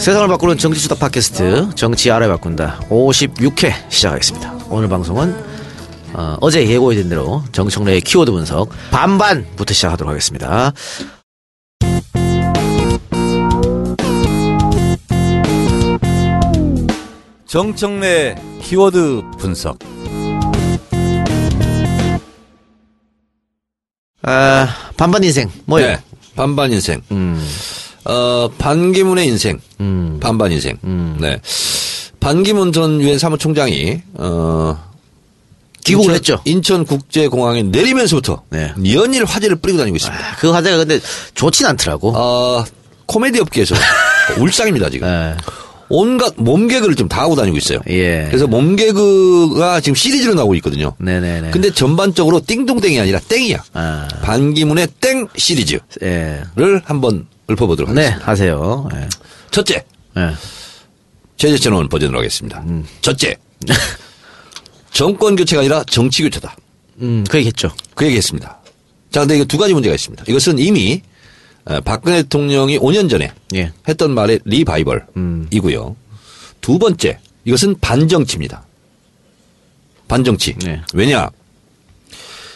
세상을 바꾸는 정치수다 팟캐스트 정치 알아야 바꾼다 56회 시작하겠습니다. 오늘 방송은 어, 제 예고해둔 대로 정청래의 키워드 분석 반반부터 시작하도록 하겠습니다. 정청래 키워드 분석. 아, 반반 인생 뭐예요? 네. 반반 인생. 음, 어, 반기문의 인생. 음, 반반 인생. 음. 네. 반기문 전 유엔 사무총장이 어 귀국을 인천- 했죠. 인천국제공항에 내리면서부터 네. 연일 화제를 뿌리고 다니고 있습니다. 아, 그 화제가 근데 좋진 않더라고. 어, 코미디 업계에서 울상입니다 지금. 예, 온갖 몸개그를 좀 다 하고 다니고 있어요. 예. 그래서 몸개그가 지금 시리즈로 나오고 있거든요. 네네네. 근데 전반적으로 띵동땡이 아니라 땡이야. 아, 반기문의 땡 시리즈를 예. 한번 읊어보도록 네, 하겠습니다. 하세요. 예. 첫째, 예. 제재처럼 버전으로 하겠습니다. 음. 첫째, 정권 교체가 아니라 정치 교체다. 음, 그 얘기했죠. 그 얘기했습니다. 자, 근데 이거 두 가지 문제가 있습니다. 이것은 이미 어, 박근혜 대통령이 5년 전에 예. 했던 말의 리바이벌이고요. 두 번째, 이것은 반정치입니다. 반정치. 네. 왜냐?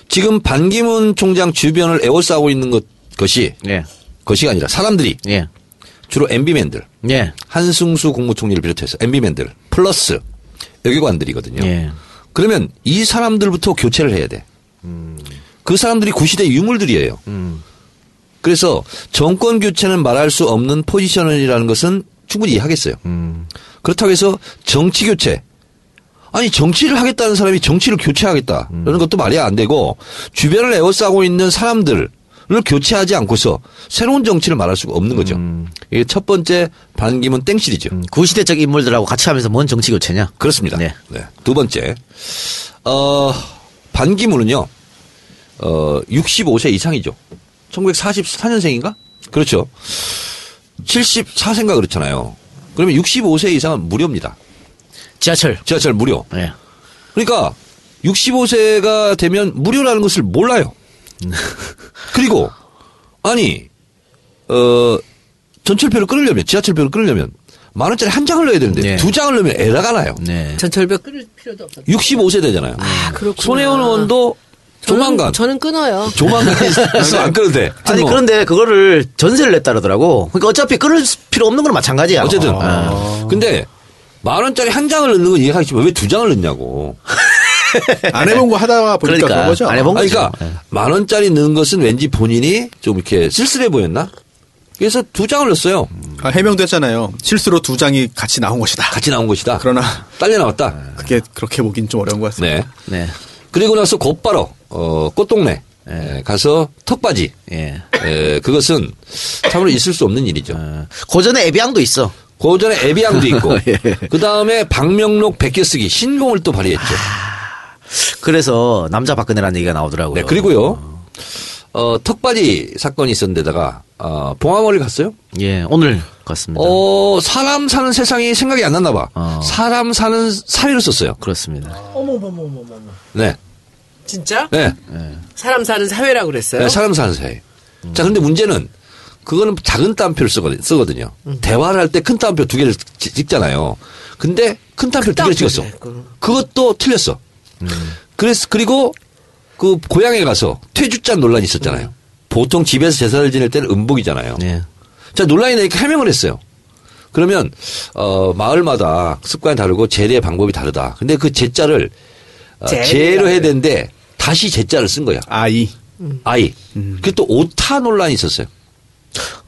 지금 반기문 총장 주변을 에워싸고 있는 것, 것이, 예. 것이 아니라 사람들이 예. 주로 MB맨들, 예. 한승수 국무총리를 비롯해서 MB맨들, 플러스 외교관들이거든요. 예. 그러면 이 사람들부터 교체를 해야 돼. 그 사람들이 구시대 유물들이에요. 음. 그래서 정권 교체는 말할 수 없는 포지션이라는 것은 충분히 이해하겠어요. 음. 그렇다고 해서 정치 교체. 아니 정치를 하겠다는 사람이 정치를 교체하겠다. 이런 것도 말이 안 되고 주변을 에워싸고 있는 사람들 을 교체하지 않고서 새로운 정치를 말할 수가 없는 거죠. 이게 첫 번째 반기문 땡 시리즈. 음, 구시대적 인물들하고 같이 하면서 뭔 정치 교체냐? 그렇습니다. 네. 두 번째, 어, 반기문은요, 어, 65세 이상이죠. 1944년생인가? 그렇죠. 74세인가 그렇잖아요. 그러면 65세 이상은 무료입니다. 지하철. 지하철 무료. 예. 그러니까 65세가 되면 무료라는 것을 몰라요. 그리고 아니 어 전철표를 끊으려면 지하철표를 끊으려면 만 원짜리 한 장을 넣어야 되는데 네. 두 장을 넣으면 에러가 나요. 네. 전철벽 끊을 필요도 없어. 65세 되잖아요. 아, 그렇구나. 손혜원 의원도 조만간 저는 끊어요. 조만간 있으면 안 끊어도 돼. 아니 뭐. 그런데 그거를 전세를 냈다 그러더라고. 그러니까 어차피 끊을 필요 없는 거랑 마찬가지야. 어쨌든 아. 근데 만 원짜리 한 장을 넣는 건 이해하기 쉽지만 왜 두 장을 넣냐고. 안 해본 거 하다가 보니까 그러니까 거죠. 안 해본 거죠. 그러니까 만 원짜리 넣은 것은 왠지 본인이 좀 이렇게 쓸쓸해 보였나? 그래서 두 장을 넣었어요. 아, 해명됐잖아요. 실수로 두 장이 같이 나온 것이다. 같이 나온 것이다. 그러나 딸려 나왔다. 그게 그렇게 보긴 좀 어려운 것 같습니다. 네. 네. 그리고 나서 곧바로 어 꽃동네 에, 가서 턱바지. 예. 에, 그것은 참으로 있을 수 없는 일이죠. 어, 고전에 에비앙도 있어. 그 전에 에비앙도 있고, 예. 그 다음에 박명록 베껴쓰기 신공을 또 발휘했죠. 그래서 남자 박근혜라는 얘기가 나오더라고요. 네, 그리고요, 어, 턱바지 사건이 있었는데다가, 어, 봉화머리 갔어요? 예, 오늘 갔습니다. 어, 사람 사는 세상이 생각이 안 났나 봐. 어. 사람 사는 사회를 썼어요. 그렇습니다. 어머머머머머. 네. 진짜? 네. 사람 사는 사회라고 그랬어요? 네, 사람 사는 사회. 자, 근데 문제는 그거는 작은 따옴표를 쓰거든- 쓰거든요. 음. 대화를 할 때 큰 따옴표 두 개를 찍- 찍잖아요. 근데 큰 따옴표 두 개를 찍었어. 그거. 그것도 틀렸어. 그래서 그리고 그 고향에 가서 퇴주잔 논란이 있었잖아요. 보통 집에서 제사를 지낼 때는 음복이잖아요. 예. 자, 논란이 나니까 해명을 했어요. 그러면, 어, 마을마다 습관이 다르고 제례 방법이 다르다. 근데 그 제자를 어, 제로 해야 되는데 다시 제자를 쓴 거야. 아이. 아이. 그게 또 오타 논란이 있었어요.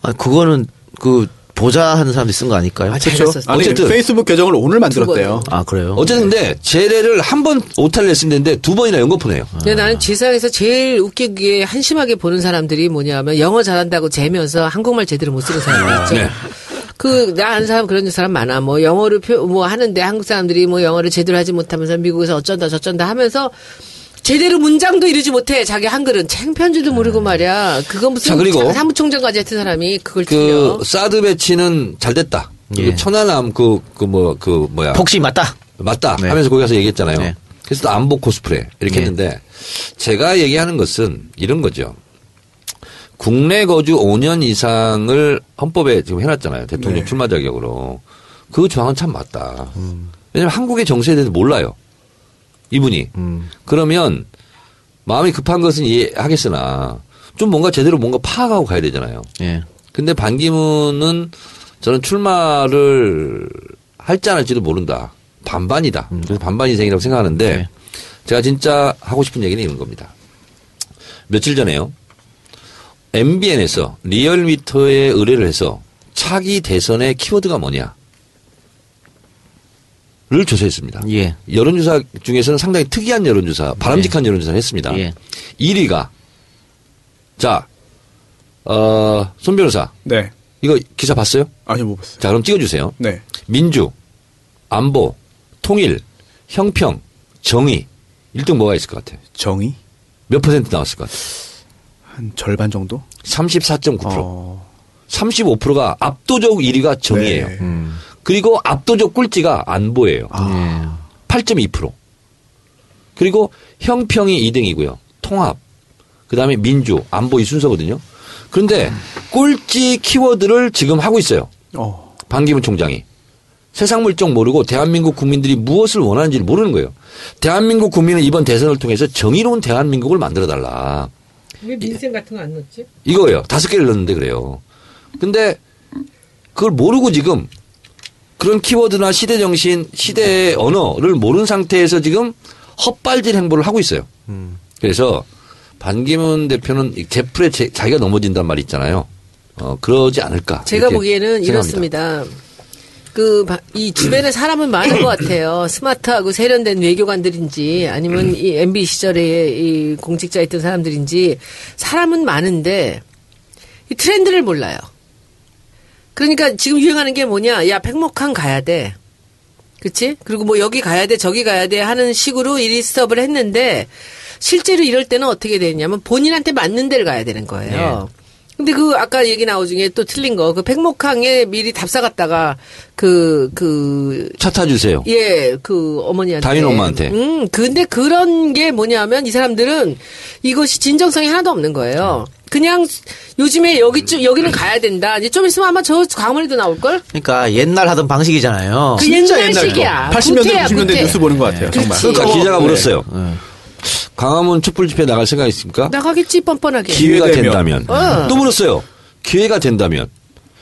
아, 그거는 그 보자 하는 사람들이 쓴 거 아닐까요? 아, 잘 그렇죠. 아니 어쨌든. 페이스북 계정을 오늘 만들었대요. 아, 그래요? 어쨌든 근데 제례를 한 번 오타를 냈었는데 두 번이나 연거푸네요. 근데 나는 세상에서 제일 웃기게 한심하게 보는 사람들이 뭐냐면 영어 잘한다고 재면서 한국말 제대로 못 쓰는 사람이 있죠. 네. 그, 나 아는 사람 그런 사람 많아. 뭐 영어를 표, 뭐 하는데 한국 사람들이 뭐 영어를 제대로 하지 못하면서 미국에서 어쩐다 저쩐다 하면서 제대로 문장도 이루지 못해. 자기 한글은 챙편지도 모르고 말이야. 그거 무슨 자, 그리고 사무총장까지 했던 사람이 그걸 그 틀려. 사드 배치는 잘 됐다. 그리고 예. 천안함 그 그 뭐그 뭐야 복시 맞다. 맞다 네. 하면서 거기 가서 얘기했잖아요. 네. 그래서 또 안복 코스프레 이렇게 네. 했는데 제가 얘기하는 것은 이런 거죠. 국내 거주 5년 이상을 헌법에 지금 해놨잖아요. 대통령 네. 출마 자격으로. 그 조항은 참 맞다. 왜냐면 한국의 정세에 대해서 몰라요. 이분이. 음. 그러면 마음이 급한 것은 이해하겠으나 좀 뭔가 제대로 뭔가 파악하고 가야 되잖아요. 예. 근데 반기문은 저는 출마를 할지 안 할지도 모른다. 반반이다. 그래서 반반 인생이라고 생각하는데 네. 제가 진짜 하고 싶은 얘기는 이런 겁니다. 며칠 전에요. MBN에서 리얼미터에 의뢰를 해서 차기 대선의 키워드가 뭐냐. 를 조사했습니다. 예. 여론조사 중에서는 상당히 특이한 여론조사, 바람직한 여론조사를 했습니다. 네. 예. 1위가 자, 어, 손 변호사 네. 이거 기사 봤어요? 아니요, 못 봤어요. 자, 그럼 찍어주세요. 네. 민주, 안보, 통일, 형평, 정의 1등 뭐가 있을 것 같아요? 정의? 몇 퍼센트 나왔을 것 같아요? 한 절반 정도? 34.9%. 어. 35%가 압도적 1위가 정의예요. 네. 음. 그리고 압도적 꼴찌가 안보예요. 아. 8.2%. 그리고 형평이 2등이고요. 통합. 그 다음에 민주, 안보 이 순서거든요. 그런데 꼴찌 키워드를 지금 하고 있어요. 어. 반기문 총장이. 세상 물정 모르고 대한민국 국민들이 무엇을 원하는지 를 모르는 거예요. 대한민국 국민은 이번 대선을 통해서 정의로운 대한민국을 만들어 달라. 왜 민생 같은 거 안 넣었지? 이거예요. 다섯 개를 넣었는데 그래요. 근데 그걸 모르고 지금 그런 키워드나 시대 정신, 시대의 언어를 모르는 상태에서 지금 헛발질 행보를 하고 있어요. 그래서 반기문 대표는 이 제풀에 제- 자기가 넘어진단 말이 있잖아요. 어, 그러지 않을까. 제가 보기에는 생각합니다. 이렇습니다. 그, 바- 이 주변에 사람은 많은 것 같아요. 스마트하고 세련된 외교관들인지 아니면 이 MB 시절에 이 공직자였던 사람들인지 사람은 많은데 이 트렌드를 몰라요. 그러니까 지금 유행하는 게 뭐냐. 야, 팽목항 가야 돼. 그치? 그리고 뭐 여기 가야 돼, 저기 가야 돼 하는 식으로 이 리스트업을 했는데 실제로 이럴 때는 어떻게 되냐면 본인한테 맞는 데를 가야 되는 거예요. 근데 그 아까 얘기 나오 중에 또 틀린 거, 그 백목항에 미리 답사 갔다가 그, 그, 차 타주세요. 예, 그 어머니한테. 다인 엄마한테. 음, 근데 그런 게 뭐냐면 이 사람들은 이것이 진정성이 하나도 없는 거예요. 그냥 요즘에 여기 쭉 여기는 가야 된다. 이제 좀 있으면 아마 저 광원에도 나올 걸. 그러니까 옛날 하던 방식이잖아요. 그 진짜 옛날 옛날 식이야. 80년대, 구태야, 90년대 구태. 뉴스 보는 것 같아요. 정말. 그러니까 어, 기자가 네. 물었어요. 광화문 촛불 집회 나갈 생각 있습니까? 나가겠지 뻔뻔하게. 기회가. 된다면. 어. 또 물었어요. 기회가 된다면.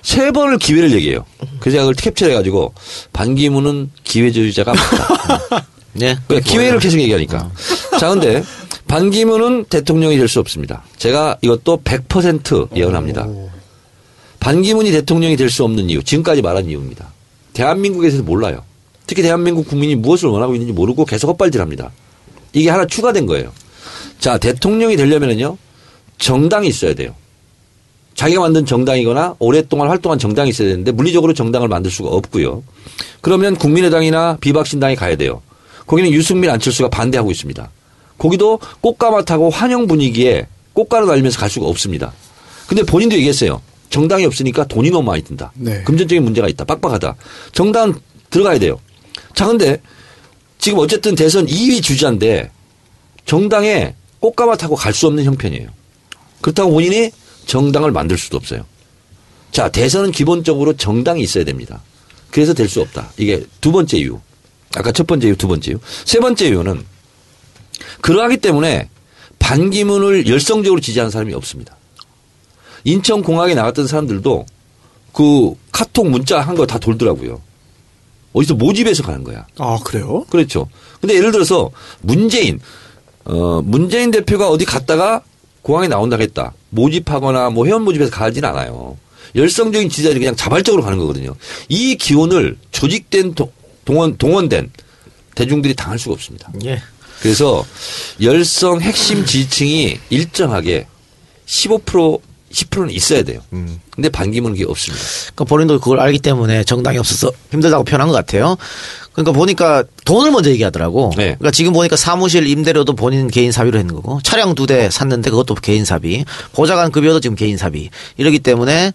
세 번을 기회를 얘기해요. 그래서 그걸 캡처해가지고 반기문은 기회주의자가 맞다. 네. 그러니까 기회를 계속 얘기하니까. 자, 근데 반기문은 대통령이 될 수 없습니다. 제가 이것도 100% 예언합니다. 반기문이 대통령이 될 수 없는 이유, 지금까지 말한 이유입니다. 대한민국에서 몰라요. 특히 대한민국 국민이 무엇을 원하고 있는지 모르고 계속 헛발질합니다. 이게 하나 추가된 거예요. 자, 대통령이 되려면은요, 정당이 있어야 돼요. 자기가 만든 정당이거나 오랫동안 활동한 정당이 있어야 되는데 물리적으로 정당을 만들 수가 없고요. 그러면 국민의당이나 비박신당이 가야 돼요. 거기는 유승민 안철수가 반대하고 있습니다. 거기도 꽃가마 타고 환영 분위기에 꽃가루 날리면서 갈 수가 없습니다. 근데 본인도 얘기했어요. 정당이 없으니까 돈이 너무 많이 든다. 네. 금전적인 문제가 있다. 빡빡하다. 정당 들어가야 돼요. 자, 근데 지금 어쨌든 대선 2위 주자인데 정당에 꽃가마 타고 갈 수 없는 형편이에요. 그렇다고 본인이 정당을 만들 수도 없어요. 자, 대선은 기본적으로 정당이 있어야 됩니다. 그래서 될 수 없다. 이게 두 번째 이유. 아까 첫 번째 이유, 두 번째 이유. 세 번째 이유는 그러하기 때문에 반기문을 열성적으로 지지하는 사람이 없습니다. 인천공항에 나갔던 사람들도 그 카톡 문자 한 거 다 돌더라고요. 어디서 모집해서 가는 거야. 아, 그래요? 그렇죠. 근데 예를 들어서 문재인, 어, 문재인 대표가 어디 갔다가 공항에 나온다고 했다. 모집하거나 뭐 회원 모집해서 가진 않아요. 열성적인 지지자들이 그냥 자발적으로 가는 거거든요. 이 기온을 조직된 도- 동원, 동원된 대중들이 당할 수가 없습니다. 예. 그래서 열성 핵심 지지층이 일정하게 15% 10%는 있어야 돼요. 근데 반기문은 그게 없습니다. 그러니까 본인도 그걸 알기 때문에 정당이 없어서 힘들다고 표현한 것 같아요. 그러니까 보니까 돈을 먼저 얘기하더라고. 네. 그러니까 지금 보니까 사무실 임대료도 본인 개인 사비로 했는 거고 차량 두 대 샀는데 그것도 개인 사비, 보좌관 급여도 지금 개인 사비. 이러기 때문에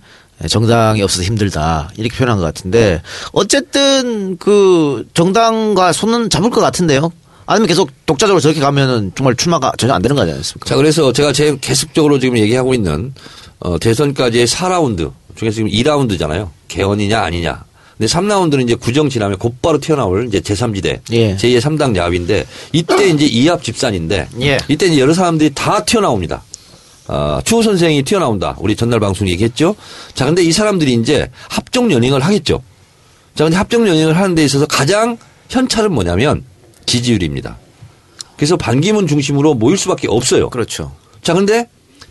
정당이 없어서 힘들다 이렇게 표현한 것 같은데 어쨌든 그 정당과 손은 잡을 것 같은데요. 아니면 계속 독자적으로 저렇게 가면은 정말 출마가 전혀 안 되는 거 아니겠습니까? 자, 그래서 제가 제 계속적으로 지금 얘기하고 있는 어, 대선까지의 4라운드 중에서 지금 2라운드잖아요. 개헌이냐 아니냐. 근데 3라운드는 이제 구정 지나면 곧바로 튀어나올 이제 제3지대 예. 제2의 3당 야합인데 이때 이제 이합 집산인데 예. 이때 이제 여러 사람들이 다 튀어나옵니다. 어, 추호 선생이 튀어나온다. 우리 전날 방송 얘기했죠. 자, 근데 이 사람들이 이제 합종 연행을 하겠죠. 자, 근데 합종 연행을 하는 데 있어서 가장 현찰은 뭐냐면 지지율입니다. 그래서 반기문 중심으로 모일 수밖에 없어요. 그렇죠. 자, 근데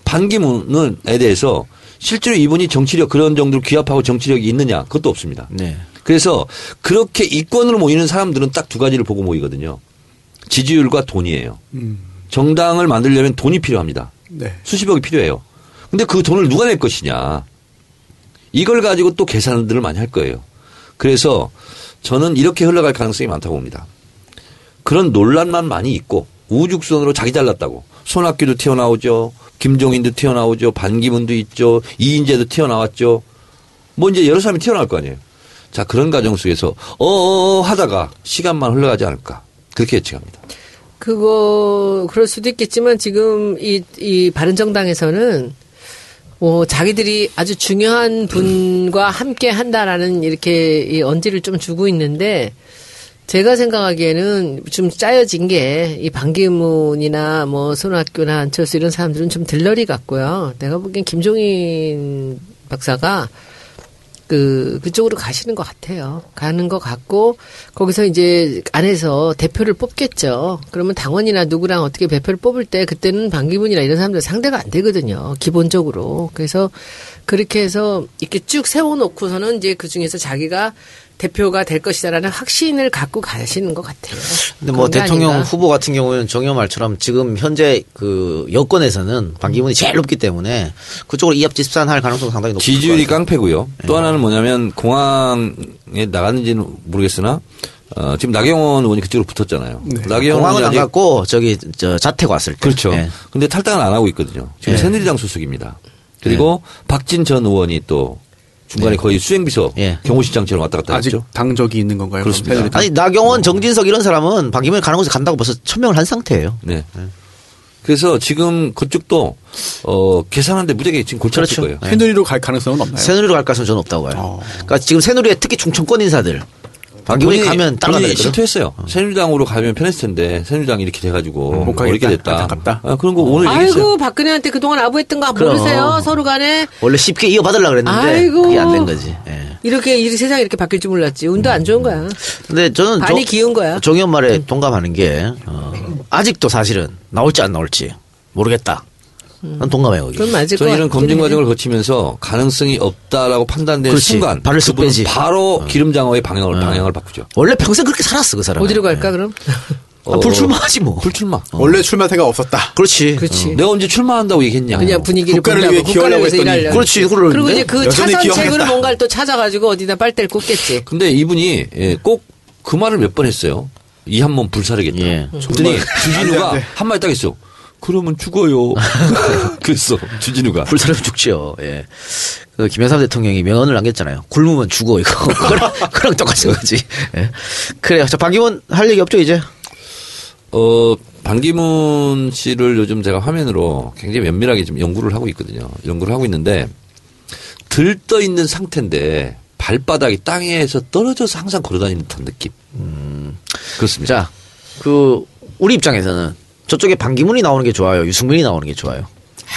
반기문에 대해서 실제로 이분이 정치력 그런 정도로 귀합하고 정치력이 있느냐? 그것도 없습니다. 네. 그래서 그렇게 이권으로 모이는 사람들은 딱 두 가지를 보고 모이거든요. 지지율과 돈이에요. 음. 정당을 만들려면 돈이 필요합니다. 네. 수십억이 필요해요. 근데 그 돈을 누가 낼 것이냐. 이걸 가지고 또 계산들을 많이 할 거예요. 그래서 저는 이렇게 흘러갈 가능성이 많다고 봅니다. 그런 논란만 많이 있고 우죽선으로 자기 잘났다고 손학규도 튀어나오죠. 김종인도 튀어나오죠. 반기문도 있죠. 이인재도 튀어나왔죠. 뭐 이제 여러 사람이 튀어나올 거 아니에요. 자 그런 과정 속에서 어어어 하다가 시간만 흘러가지 않을까 그렇게 예측합니다. 그거 그럴 수도 있겠지만 지금 이, 이 바른 정당에서는 뭐 자기들이 아주 중요한 분과 함께 한다라는 이렇게 이 언지를 좀 주고 있는데 제가 생각하기에는 좀 짜여진 게 이 반기문이나 뭐 손학규나 안철수 이런 사람들은 좀 들러리 같고요. 내가 보기엔 김종인 박사가 그 그쪽으로 가시는 것 같아요. 가는 것 같고 거기서 이제 안에서 대표를 뽑겠죠. 그러면 당원이나 누구랑 어떻게 대표를 뽑을 때 그때는 반기문이나 이런 사람들 상대가 안 되거든요. 기본적으로. 그래서 그렇게 해서 이렇게 쭉 세워놓고서는 이제 그 중에서 자기가 대표가 될 것이다라는 확신을 갖고 가시는 것 같아요. 근데 뭐 대통령 아닌가. 후보 같은 경우에는 정여 말처럼 지금 현재 그 여권에서는 반기문이 제일 높기 때문에 그쪽으로 이합 집산할 가능성이 상당히 높을 지지율이. 깡패고요. 또 하나는 뭐냐면 공항에 나갔는지는 모르겠으나 어, 지금 나경원 의원이 그쪽으로 붙었잖아요. 네. 나경원 공항은 의원이 안 갔고 저기 저 자택 왔을 때. 그렇죠. 예. 근데 탈당은 안 하고 있거든요. 지금 예. 새누리당 소속입니다. 그리고 박진 전 의원이 또 중간에 거의 수행비서 예. 경호실장처럼 왔다 갔다 아직 했죠. 당적이 있는 건가요? 그렇습니다. 그럼? 아니 나경원, 정진석 이런 사람은 반기문이 가는 곳에 간다고 벌써 천명을 한 상태예요. 네. 그래서 지금 그쪽도 어 계산하는데 무지하게 지금 골치 아플 그렇죠. 거예요. 네. 새누리로 갈 가능성은 없나요? 새누리로 갈 가능성은 저는 없다고 봐요. 어. 그러니까 지금 새누리에 특히 충청권 인사들 본인이- 가면 되거든. 실토했어요. 새누리당으로 가면 편했을 텐데 새누리당 이렇게 돼가지고 못 가겠다. 어렵게 됐다. 안타깝다. 아, 그런 거 오늘 얘기했어요. 아이고 박근혜한테 그동안 아부했던 거 그럼. 모르세요? 서로 간에 원래 쉽게 이어받으려고 그랬는데 아이고. 그게 안 된 거지. 예. 이렇게 이 세상이 이렇게 바뀔 줄 몰랐지. 운도 안 좋은 거야. 근데 저는 반이 기운 거야. 정의원 말에 동감하는 게 어, 아직도 사실은 나올지 안 나올지 모르겠다. 난 동감해요. 거기. 그건 맞을 것 저는 이런 검증 해. 과정을 거치면서 가능성이 없다라고 판단된 그렇지. 순간 발을 쑥 빼지. 바로 기름 장어의 방향을 방향을 바꾸죠. 원래 평생 그렇게 살았어 그 사람. 어디로 갈까 그럼? 아, 불출마하지 뭐. 불출마. 원래 출마 생각 없었다. 그렇지. 그렇지. 내가 언제 출마한다고 얘기했냐. 그냥 분위기를 국가를 위해 국가를 기여하려고 위해서 했더니. 일하려고. 그렇지. 그러는데. 그리고 이제 그 차선책으로. 뭔가를 또 찾아가지고 어디다 빨대를 꽂겠지. 근데 이분이 예, 꼭그 말을 몇 번 했어요. 이한몸 불사르겠다. 예. 그랬더니 주진우가. 한마디 딱 했어. 그러면 죽어요. 그랬어. 주진우가. 불사르면 죽지요. 예. 그 김영삼 대통령이 명언을 남겼잖아요. 굶으면 죽어 이거. 그랑, 그랑 똑같은 거지. 예. 그래요. 자 반기문 할 얘기 없죠 이제. 어, 반기문 씨를 요즘 제가 화면으로 굉장히 면밀하게 좀 연구를 하고 있거든요. 연구를 하고 있는데 들떠 있는 상태인데 발바닥이 땅에서 떨어져서 항상 걸어다니는 듯한 느낌. 그렇습니다. 자, 그 우리 입장에서는 저쪽에 반기문이 나오는 게 좋아요. 유승민이 나오는 게 좋아요.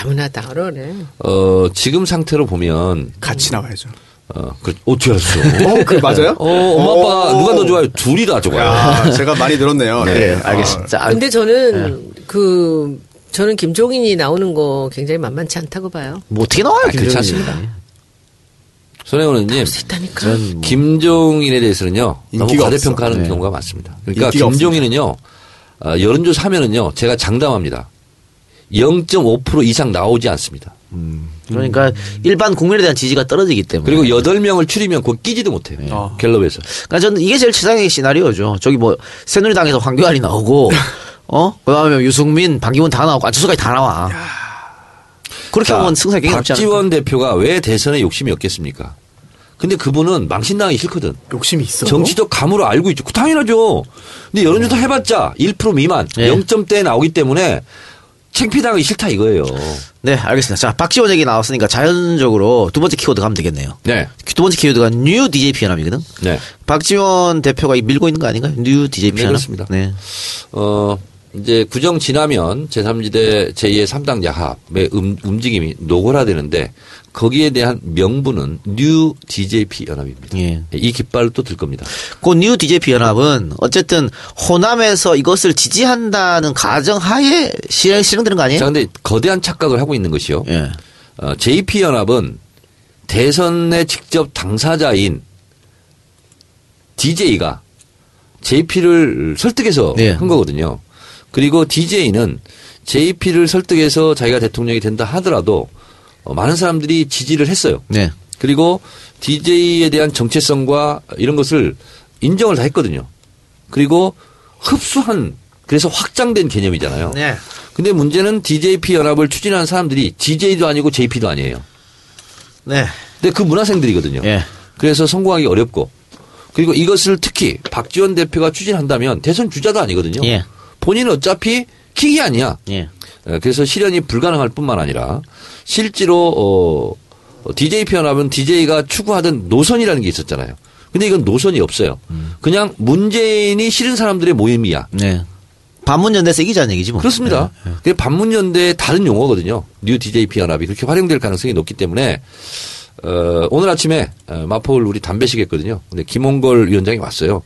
아무나 다 그러네. 어, 지금 상태로 보면 같이 나와야죠. 어, 그 어떻게 알았어? 어, 그 맞아요? 어, 엄마 아빠 누가 더 좋아요? 둘이 다 좋아요. 야, 제가 많이 들었네요. 네, 네. 알겠습니다. 자, 근데 저는 그 저는 김종인이 나오는 거 굉장히 만만치 않다고 봐요. 뭐 어떻게 나와요? 아, 그렇지 않습니다. 손혜원 의원님, 할수 있다니까. 전 뭐, 김종인에 대해서는요 너무 인기가 과대평가하는. 네. 경우가 많습니다. 그러니까 김종인은요 어, 여론조사 하면은요 제가 장담합니다. 0.5% 이상 나오지 않습니다. 그러니까 일반 국민에 대한 지지가 떨어지기 때문에. 그리고 8명을 추리면 그거 끼지도 못해요. 어. 갤럽에서. 그러니까 저는 이게 제일 최상의 시나리오죠. 저기 뭐 새누리당에서 황교안이 나오고 어 그다음에 유승민, 반기문 다 나오고 안철수까지 다 나와. 그렇게 자, 하면 승산이 굉장히? 박지원 대표가 왜 대선에 욕심이 없겠습니까? 근데 그분은 망신당하기 싫거든. 욕심이 있어. 정치적 감으로 알고 있죠. 그 당연하죠. 근데 여론조사 해봤자 1% 미만 예. 0점대에 나오기 때문에 챙피당하기 싫다 이거예요. 네, 알겠습니다. 자, 박지원 얘기 나왔으니까 자연적으로 두 번째 키워드 가면 되겠네요. 네. 두 번째 키워드가 New DJP 연합이거든. 네. 박지원 대표가 이 밀고 있는 거 아닌가요? New DJP 네, 연합. 그렇습니다. 네. 어, 이제 구정 지나면 제3지대 제2의 3당 야합의 음, 움직임이 노골화되는데 거기에 대한 명분은 New DJP 연합입니다. 예. 이 깃발을 또 들 겁니다. 그 New DJP 연합은 어쨌든 호남에서 이것을 지지한다는 가정 하에 실행 실행되는 거 아니에요? 자, 근데 거대한 착각을 하고 있는 것이요. 예. 어, JP 연합은 대선의 직접 당사자인 DJ가 JP를 설득해서 네. 한 거거든요. 그리고 DJ는 JP를 설득해서 자기가 대통령이 된다 하더라도 어, 많은 사람들이 지지를 했어요. 네. 그리고 DJ에 대한 정체성과 이런 것을 인정을 다 했거든요. 그리고 흡수한 그래서 확장된 개념이잖아요. 네. 근데 문제는 DJP 연합을 추진하는 사람들이 DJ도 아니고 JP도 아니에요. 네. 근데 그 문화생들이거든요. 예. 그래서 성공하기 어렵고 그리고 이것을 특히 박지원 대표가 추진한다면 대선 주자도 아니거든요. 예. 본인은 어차피 킥이 아니야. 예. 에, 그래서 실현이 불가능할 뿐만 아니라 실제로 어, DJP 연합은 DJ가 추구하던 노선이라는 게 있었잖아요. 근데 이건 노선이 없어요. 그냥 문재인이 싫은 사람들의 모임이야. 네. 반문연대에서 이기자는 얘기지 뭐. 그렇습니다. 그게 반문연대의 다른 용어거든요. New DJP 연합이 그렇게 활용될 가능성이 높기 때문에 어, 오늘 아침에 어, 마포를 우리 단배식 했거든요. 근데 김홍걸 위원장이 왔어요.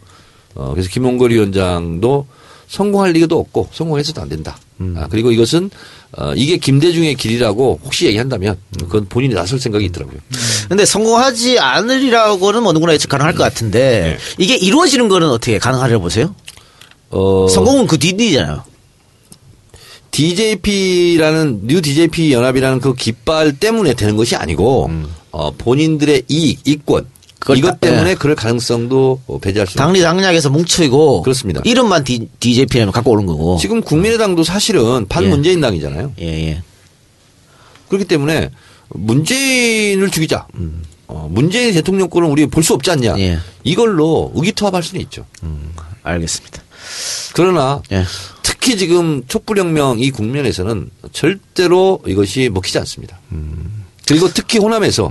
어, 그래서 김홍걸 위원장도 성공할 리가도 없고 성공해서도 안 된다. 아, 그리고 이것은 어, 이게 김대중의 길이라고 혹시 얘기한다면 그건 본인이 나설 생각이 있더라고요. 근데 성공하지 않으리라고는 뭐 누구나 예측 가능할 것 같은데 이게 이루어지는 거는 어떻게 가능하리라고 보세요? 어, 성공은 그 뒤뒤잖아요. DJP라는 New DJP 연합이라는 그 깃발 때문에 되는 것이 아니고 어, 본인들의 이익, 이권 이것 다- 때문에 예. 그럴 가능성도 어, 배제할 수. 당리 당략에서 뭉치고 그렇습니다. 이름만 D, DJP라면 갖고 오는 거고. 지금 국민의당도 사실은 반문재인 당이잖아요. 예, 예. 그렇기 때문에 문재인을 죽이자. 어, 문재인 대통령권을 우리 볼 수 없지 않냐. 예. 이걸로 의기투합할 수는 있죠. 알겠습니다. 그러나 예. 특히 지금 촛불혁명 이 국면에서는 절대로 이것이 먹히지 않습니다. 그리고 특히 호남에서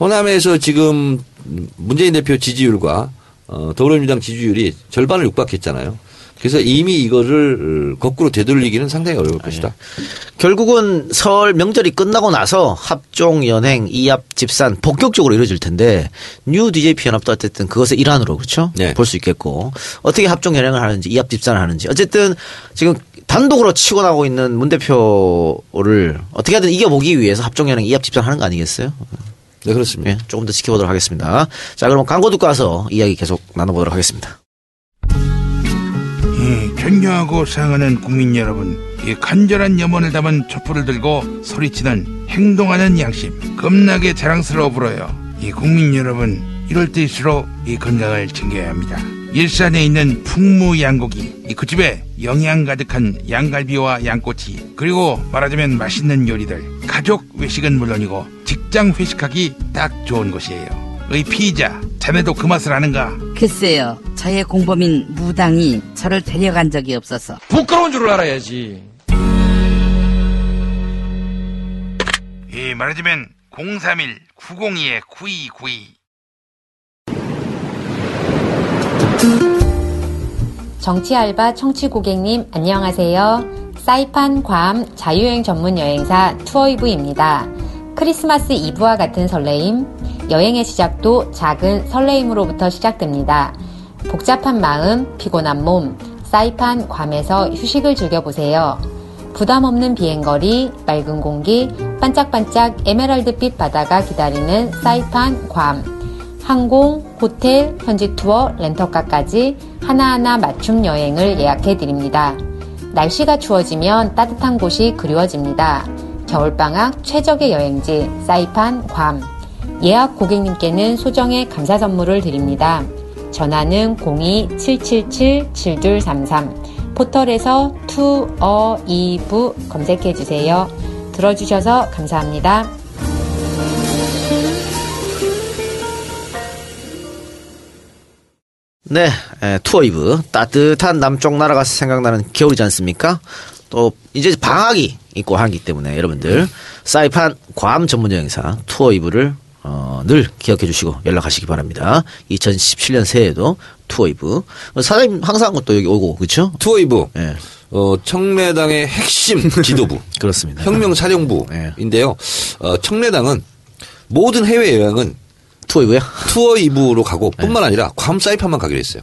호남에서 지금 문재인 대표 지지율과 어, 더불어민주당 지지율이 절반을 육박했잖아요. 그래서 이미 이거를 거꾸로 되돌리기는 상당히 어려울 것이다. 결국은 설 명절이 끝나고 나서 합종 연횡 이합 집산 본격적으로 이루어질 텐데 New DJP 연합도 어쨌든 그것의 일환으로 그렇죠? 네. 볼 수 있겠고 어떻게 합종 연횡을 하는지 이합 집산을 하는지 어쨌든 지금 단독으로 치고 나고 있는 문 대표를 어떻게든 이겨보기 위해서 합종 연횡 이합 집산하는 거 아니겠어요? 네, 그렇습니다. 예, 조금 더 지켜보도록 하겠습니다. 자, 그럼 광고 듣고 와서 이야기 계속 나눠보도록 하겠습니다. 이 존경하고 사랑하는 국민 여러분, 이 간절한 염원을 담은 촛불을 들고 소리치는 행동하는 양심 겁나게 자랑스러워 보여요. 이 국민 여러분, 이럴 때일수록 이 건강을 챙겨야 합니다. 일산에 있는 풍무 양고기, 이그 집에 영양 가득한 양갈비와 양꼬치, 그리고 말하자면 맛있는 요리들, 가족 외식은 물론이고 직장 회식하기 딱 좋은 곳이에요. 의 피자, 자네도 그 맛을 아는가? 글쎄요, 저의 공범인 무당이 저를 데려간 적이 없어서 부끄러운 줄 알아야지. 예, 말하자면 031 902에 9292. 정치 알바 청취 고객님 안녕하세요. 사이판 괌 자유여행 전문 여행사 투어이브입니다. 크리스마스 이브와 같은 설레임, 여행의 시작도 작은 설레임으로부터 시작됩니다. 복잡한 마음, 피곤한 몸, 사이판 괌에서 휴식을 즐겨보세요. 부담 없는 비행거리, 맑은 공기, 반짝반짝 에메랄드빛 바다가 기다리는 사이판 괌. 항공, 호텔, 현지 투어, 렌터카까지 하나하나 맞춤 여행을 예약해 드립니다. 날씨가 추워지면 따뜻한 곳이 그리워집니다. 겨울방학 최적의 여행지, 사이판 괌. 예약 고객님께는 소정의 감사 선물을 드립니다. 전화는 02-777-7233. 포털에서 투어 이브 검색해 주세요. 들어주셔서 감사합니다. 네, 에, 투어이브 따뜻한 남쪽 나라 가서 생각나는 겨울이지 않습니까? 또 이제 방학이 있고 하기 때문에 여러분들 사이판 괌 전문 여행사 투어이브를 어, 늘 기억해 주시고 연락하시기 바랍니다. 2017년 새해에도 투어이브 사장님 항상 또 여기 오고 그렇죠? 투어이브 예. 어, 청래당의 핵심 지도부 그렇습니다. 혁명 사령부인데요. 어, 청래당은 모든 해외 여행은 투어이브야? 투어 이브로 가고 뿐만 아니라 괌 사이판만 가기로 했어요.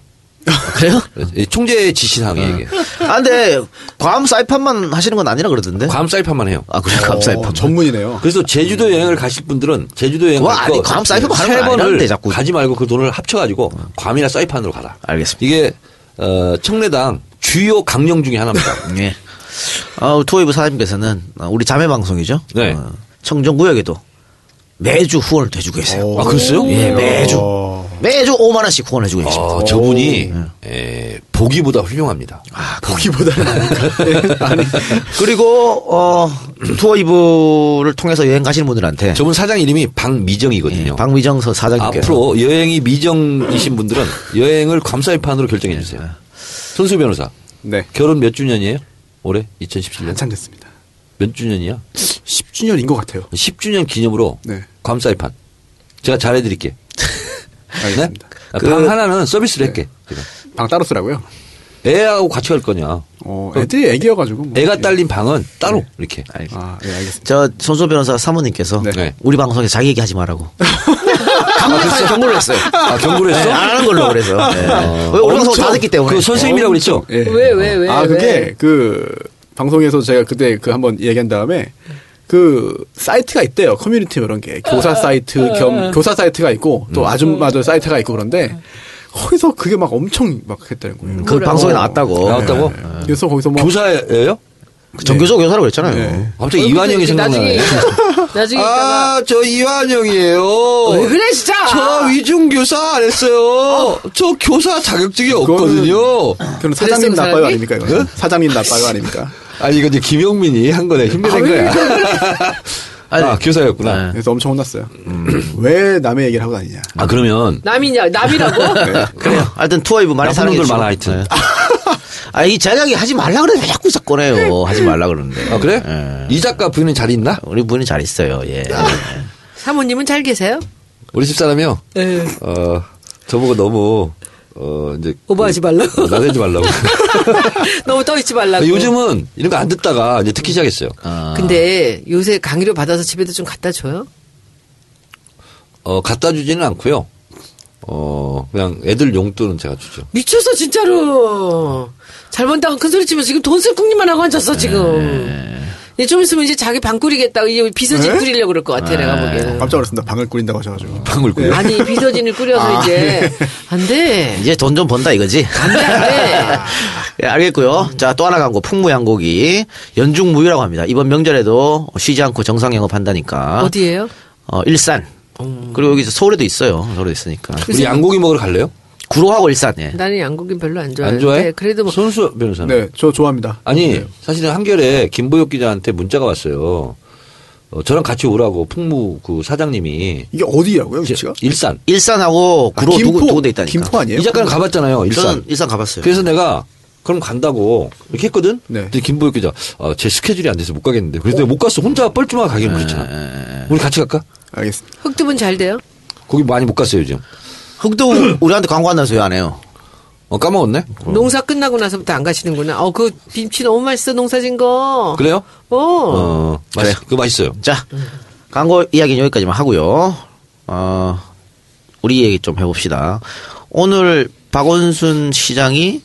그래요? 이 총재의 지시사항에 이게 아 근데 괌 사이판만 하시는 건 아니라 그러던데. 괌 사이판만 해요. 아 그래 괌 사이판. 어, 전문이네요. 그래서 제주도 여행을 가실 분들은 제주도 여행 와, 갈 아니, 거괌 사이판 가는 세건 번을 자꾸. 가지 말고 그 돈을 합쳐가지고 괌이나 사이판으로 가라. 알겠습니다. 이게 어, 청래당 주요 강령 중에 하나입니다. 예. 어, 투어이브 사장님께서는 어, 우리 자매 방송이죠. 네. 어, 청정구역에도 매주 후원을 해주고 계세요. 아 그랬어요? 예, 매주 어. 매주 5만 원씩 후원해주고 계십니다. 어, 저분이 에, 보기보다 훌륭합니다. 아, 보기보다는 아니까. 아니. 그리고 어, 투어 이브를 통해서 여행 가시는 분들한테 저분 사장 이름이 박미정이거든요. 예, 박미정 서 사장님께서 앞으로 여행이 미정이신 분들은 여행을 괌 사이판으로 결정해 주세요. 손수 변호사 네. 결혼 몇 주년이에요? 올해 2017년 한참 됐습니다. 몇 주년이야? 10주년인 것 같아요. 10주년 기념으로 네. 괌 사이판 제가 잘해드릴게. 알겠습니다. 네? 그- 방 하나는 서비스를 할게. 제가. 방 따로 쓰라고요? 애하고 같이 갈 거냐? 어, 애들이 애기여가지고. 뭐. 애가 딸린 방은 따로 이렇게. 아, 예, 알겠습니다. 저 손소 변호사 사모님께서 네. 네. 우리 방송에서 자기 얘기하지 말라고 강력하게 경고를 했어요. 아 경고를 했어? 네, 안 하는 걸로 그래서. 네. 왜 우리 방송 다 듣기 때문에. 그 선생님이라고 그랬죠? 예. 왜, 왜, 왜, 아, 왜? 그게 그 방송에서 제가 그때 그 한번 얘기한 다음에 그 사이트가 있대요. 커뮤니티 뭐 이런 게. 교사 사이트 겸 교사 사이트가 있고 또 아줌마들 사이트가 있고 그런데 거기서 그게 막 엄청 막 했다는 거예요. 그 방송에 나왔다고. 나왔다고? 네. 그래서 거기서 뭐 교사예요? 그 전교조 교사라고 그랬잖아요. 네. 갑자기 이완영이 생각나네. 나중에. 아, 저 이완영이에요. 왜 그래, 진짜? 저 위증 교사 안 했어요. 저 교사 자격증이 없거든요. 그럼 사장님 그랬어요, 나빠요? 아닙니까 이거? 사장님 나빠요 아닙니까? 아니 이거 이제 김용민이 한 거네. 흉내낸 거야. 아니, 아, 교사였구나. 네. 그래서 엄청 혼났어요. 왜 남의 얘기를 하고 다니냐? 아, 그러면 남이냐, 남이라고? 그래요. 하여튼 투어이브 많이 놈들 주시고. 많아, 하여튼. 네. 아, 이 제작이 하지 말라 그래. 왜 자꾸 꺼내요. 하지 말라 그러는데. 아, 그래? 예. 이 작가 부인은 잘 있나? 우리 분이 잘 있어요. 예. 사모님은 잘 계세요? 우리 집사람이요? 네. 어, 저보고 너무, 어, 이제. 오버하지 말라고. 어, 나대지 말라고. 너무 떠있지 말라고. 요즘은 이런 거 안 듣다가 이제 듣기 시작했어요. 근데 요새 강의료 받아서 집에도 좀 갖다 줘요? 어, 갖다 주지는 않고요. 어, 그냥 애들 용돈은 제가 주죠. 미쳤어, 진짜로. 잘 번다고 큰 소리 치면서 지금 돈 쓸 궁리만 하고 앉았어, 지금. 이 제 좀 있으면 이제 자기 방 꾸리겠다. 이제 비서진 네? 꾸리려고 그럴 것 같아, 내가 보기에는. 깜짝 놀랐습니다. 방을 꾸린다고 하셔가지고. 방울 꾸려. 아니, 비서진을 꾸려서 이제. 안 돼. 이제 돈 좀 번다 이거지. 안 돼, 안 돼. 예, 알겠고요. 자, 또 하나 광고. 풍무양고기. 연중무휴라고 합니다. 이번 명절에도 쉬지 않고 정상 영업한다니까. 어디에요? 어, 일산. 그리고 여기 서울에도 있어요. 서울에 있으니까. 우리 양고기 먹으러 갈래요? 구로하고 일산. 예. 나는 양고기는 별로 안 좋아해. 안 좋아해? 그래도 뭐. 손수 변호사는? 네, 저 좋아합니다. 아니, 네. 사실은 한결에 김보혁 기자한테 문자가 왔어요. 어, 저랑 같이 오라고 풍무 그 사장님이 이게 어디라고요, 위치가? 일산. 일산하고 구로 아, 두고 두고 돼 있다니까. 김포 아니에요? 이 작가는 가봤잖아요. 일산. 저는 일산 가봤어요. 그래서 내가 그럼 간다고 이렇게 했거든. 네. 근데 김보혁 기자 아, 제 스케줄이 안 돼서 못 가겠는데. 그래서 내가 못 갔어. 혼자 뻘쭘하게 가기는 그렇잖아. 우리 같이 갈까? 알겠습니다. 흑두분 잘 돼요? 거기 많이 못 갔어요 요즘. 흑도 우리한테 광고 안 나서 왜 안 해요? 어 까먹었네. 농사 끝나고 나서부터 안 가시는구나. 어, 그 김치 너무 맛있어, 농사 진 거. 그래요? 어. 어, 맛 그래요. 그거 맛있어요. 자, 광고 이야기는 여기까지만 하고요. 어, 우리 얘기 좀 해봅시다. 오늘 박원순 시장이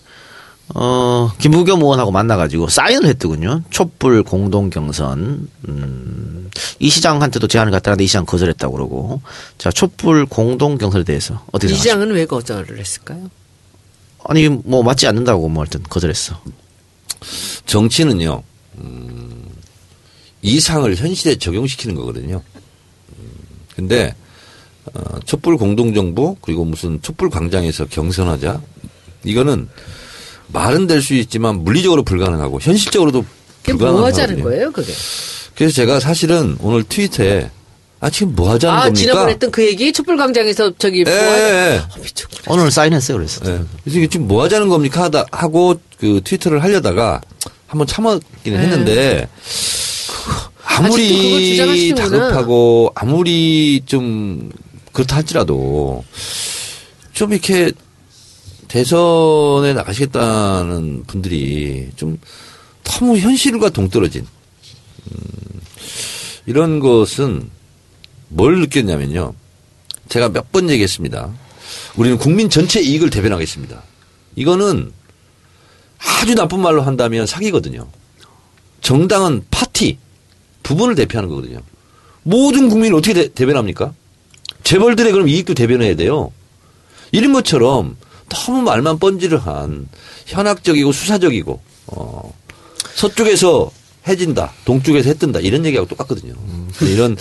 어, 김부겸 의원하고 만나가지고 사인을 했더군요. 촛불 공동 경선. 음, 이 시장한테도 제안을 갖다는데 이 시장 거절했다고 그러고. 자, 촛불 공동 경선에 대해서 어떻게 이 생각하십니까? 시장은 왜 거절을 했을까요? 아니, 뭐 맞지 않는다고 뭐 하여튼 거절했어. 정치는요. 음, 이상을 현실에 적용시키는 거거든요. 음, 근데 어, 촛불 공동정부 그리고 무슨 촛불 광장에서 경선하자 이거는 말은 될 수 있지만 물리적으로 불가능하고 현실적으로도 그게 뭐. 하자는 거예요, 그게? 그래서 제가 사실은 오늘 트위터에 아 지금 뭐 하자는 아, 겁니까? 지난번에 했던 그 얘기 촛불광장에서 저기 예, 뭐 예, 예. 아, 미쳤구나. 오늘 사인했어요, 그래서. 예. 그래서 이게 지금 뭐 하자는 겁니까 하다 하고 그 트위터를 하려다가 한번 참았기는 했는데 아무리. 다급하고 아무리 좀 그렇다 할지라도 좀 이렇게 대선에 나가시겠다는 분들이 좀 너무 현실과 동떨어진 음, 이런 것은 뭘 느꼈냐면요. 제가 몇 번 얘기했습니다. 우리는 국민 전체 이익을 대변하겠습니다. 이거는 아주 나쁜 말로 한다면 사기거든요. 정당은 파티, 부분을 대표하는 거거든요. 모든 국민을 어떻게 대, 대변합니까? 재벌들의 그럼 이익도 대변해야 돼요. 이런 것처럼 너무 말만 번지르한 현학적이고 수사적이고 어, 서쪽에서 해진다, 동쪽에서 해뜬다 이런 얘기하고 똑같거든요. 이런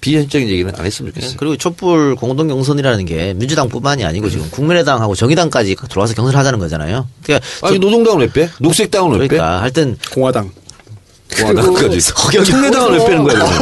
비현실적인 얘기는 안 했으면 좋겠어요. 그리고 촛불 공동 경선이라는 게 민주당뿐만이 아니고 지금 국민의당하고 정의당까지 들어와서 경선을 하자는 거잖아요. 그러니까 아니 노동당은 왜 빼? 녹색당은 왜 빼? 그러니까 하여튼 공화당. 와, 나까지. 청래당은 왜 빼는 거야, 그러면?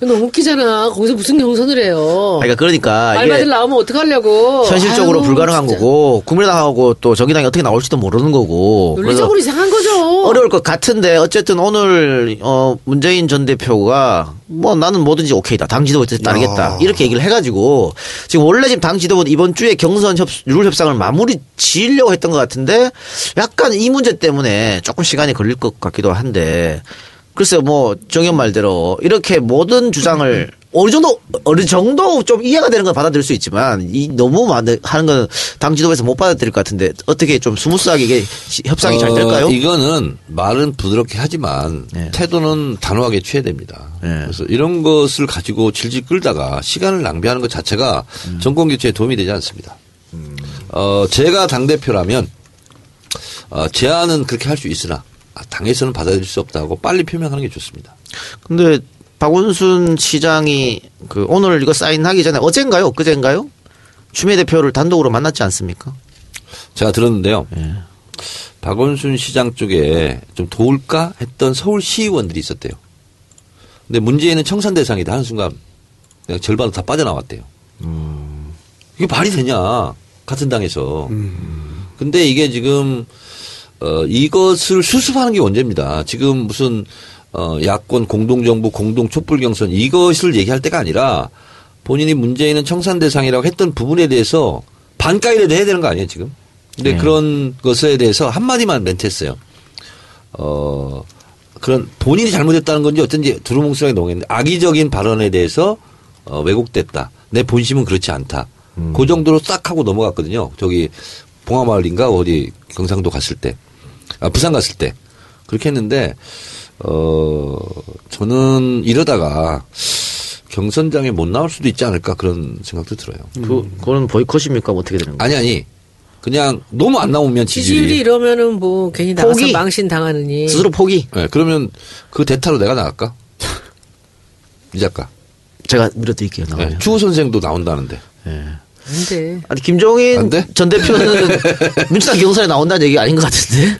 너무 웃기잖아. 거기서 무슨 경선을 해요. 그러니까 그러니까 이게 나오면 어떡하려고. 현실적으로 아유, 불가능한 진짜. 거고 국민의당하고 또 정의당이 어떻게 나올지도 모르는 거고 논리적으로 이상한 거죠. 어려울 것 같은데 어쨌든 오늘 어 문재인 전 대표가 뭐 나는 뭐든지 오케이다 당 지도부에 따르겠다 이렇게 얘기를 해가지고 지금 원래 지금 당 지도부는 이번 주에 경선 협, 룰 협상을 마무리 지으려고 했던 것 같은데 약간 이 문제 때문에 조금 시간이 걸릴 것 같기도 한데 글쎄요 뭐 정현 말대로 이렇게 모든 주장을 어느 정도 어느 정도 좀 이해가 되는 건 받아들일 수 있지만 이 너무 많은 하는 건 당 지도부에서 못 받아들일 것 같은데 어떻게 좀 스무스하게 이게 시- 협상이 잘 될까요? 어, 이거는 말은 부드럽게 하지만 네. 태도는 단호하게 취해야 됩니다. 네. 그래서 이런 것을 가지고 질질 끌다가 시간을 낭비하는 것 자체가 음. 정권 교체에 도움이 되지 않습니다. 어, 제가 당 대표라면 어, 제안은 그렇게 할 수 있으나 아, 당에서는 받아들일 수 없다고 빨리 표명하는 게 좋습니다. 근데 박원순 시장이 그 오늘 이거 사인하기 전에 어젠가요? 엊그젠가요? 추미애 대표를 단독으로 만났지 않습니까? 제가 들었는데요. 예. 박원순 시장 쪽에 좀 도울까 했던 서울 시의원들이 있었대요. 근데 문제는 청산 대상이다 하는 순간 그냥 절반은 다 빠져나왔대요. 이게 말이 되냐 같은 당에서. 근데 이게 지금 어 이것을 수습하는 게 문제입니다. 지금 무슨 어 야권 공동정부 공동 촛불 경선 이것을 얘기할 때가 아니라 본인이 문재인은 청산 대상이라고 했던 부분에 대해서 반가이라도 해야 되는 거 아니에요 지금? 근데 그런 것에 대해서 한 마디만 멘트했어요. 어, 그런 본인이 잘못했다는 건지 어쩐지 두루뭉술하게 넘어갔는데 악의적인 발언에 대해서 어, 왜곡됐다. 내 본심은 그렇지 않다. 그 정도로 싹 하고 넘어갔거든요. 저기 봉화마을인가 어디 경상도 갔을 때. 아, 부산 갔을 때. 그렇게 했는데, 어, 저는 이러다가 경선장에 못 나올 수도 있지 않을까 그런 생각도 들어요. 그 그거는 보이콧입니까? 뭐 어떻게 되는 거예요? 아니, 아니. 그냥 너무 안 나오면 지지율이 지지율이. 이러면은 뭐 괜히 나가서 포기. 망신 당하느니. 스스로 포기. 네, 그러면 그 대타로 내가 나갈까? 이 작가. 제가 밀어드릴게요. 네, 나오면. 추호 선생도 나온다는데. 안 돼. 아니 김종인 안 돼? 전 대표는 민주당 경선에 나온다는 얘기 아닌 것 같은데.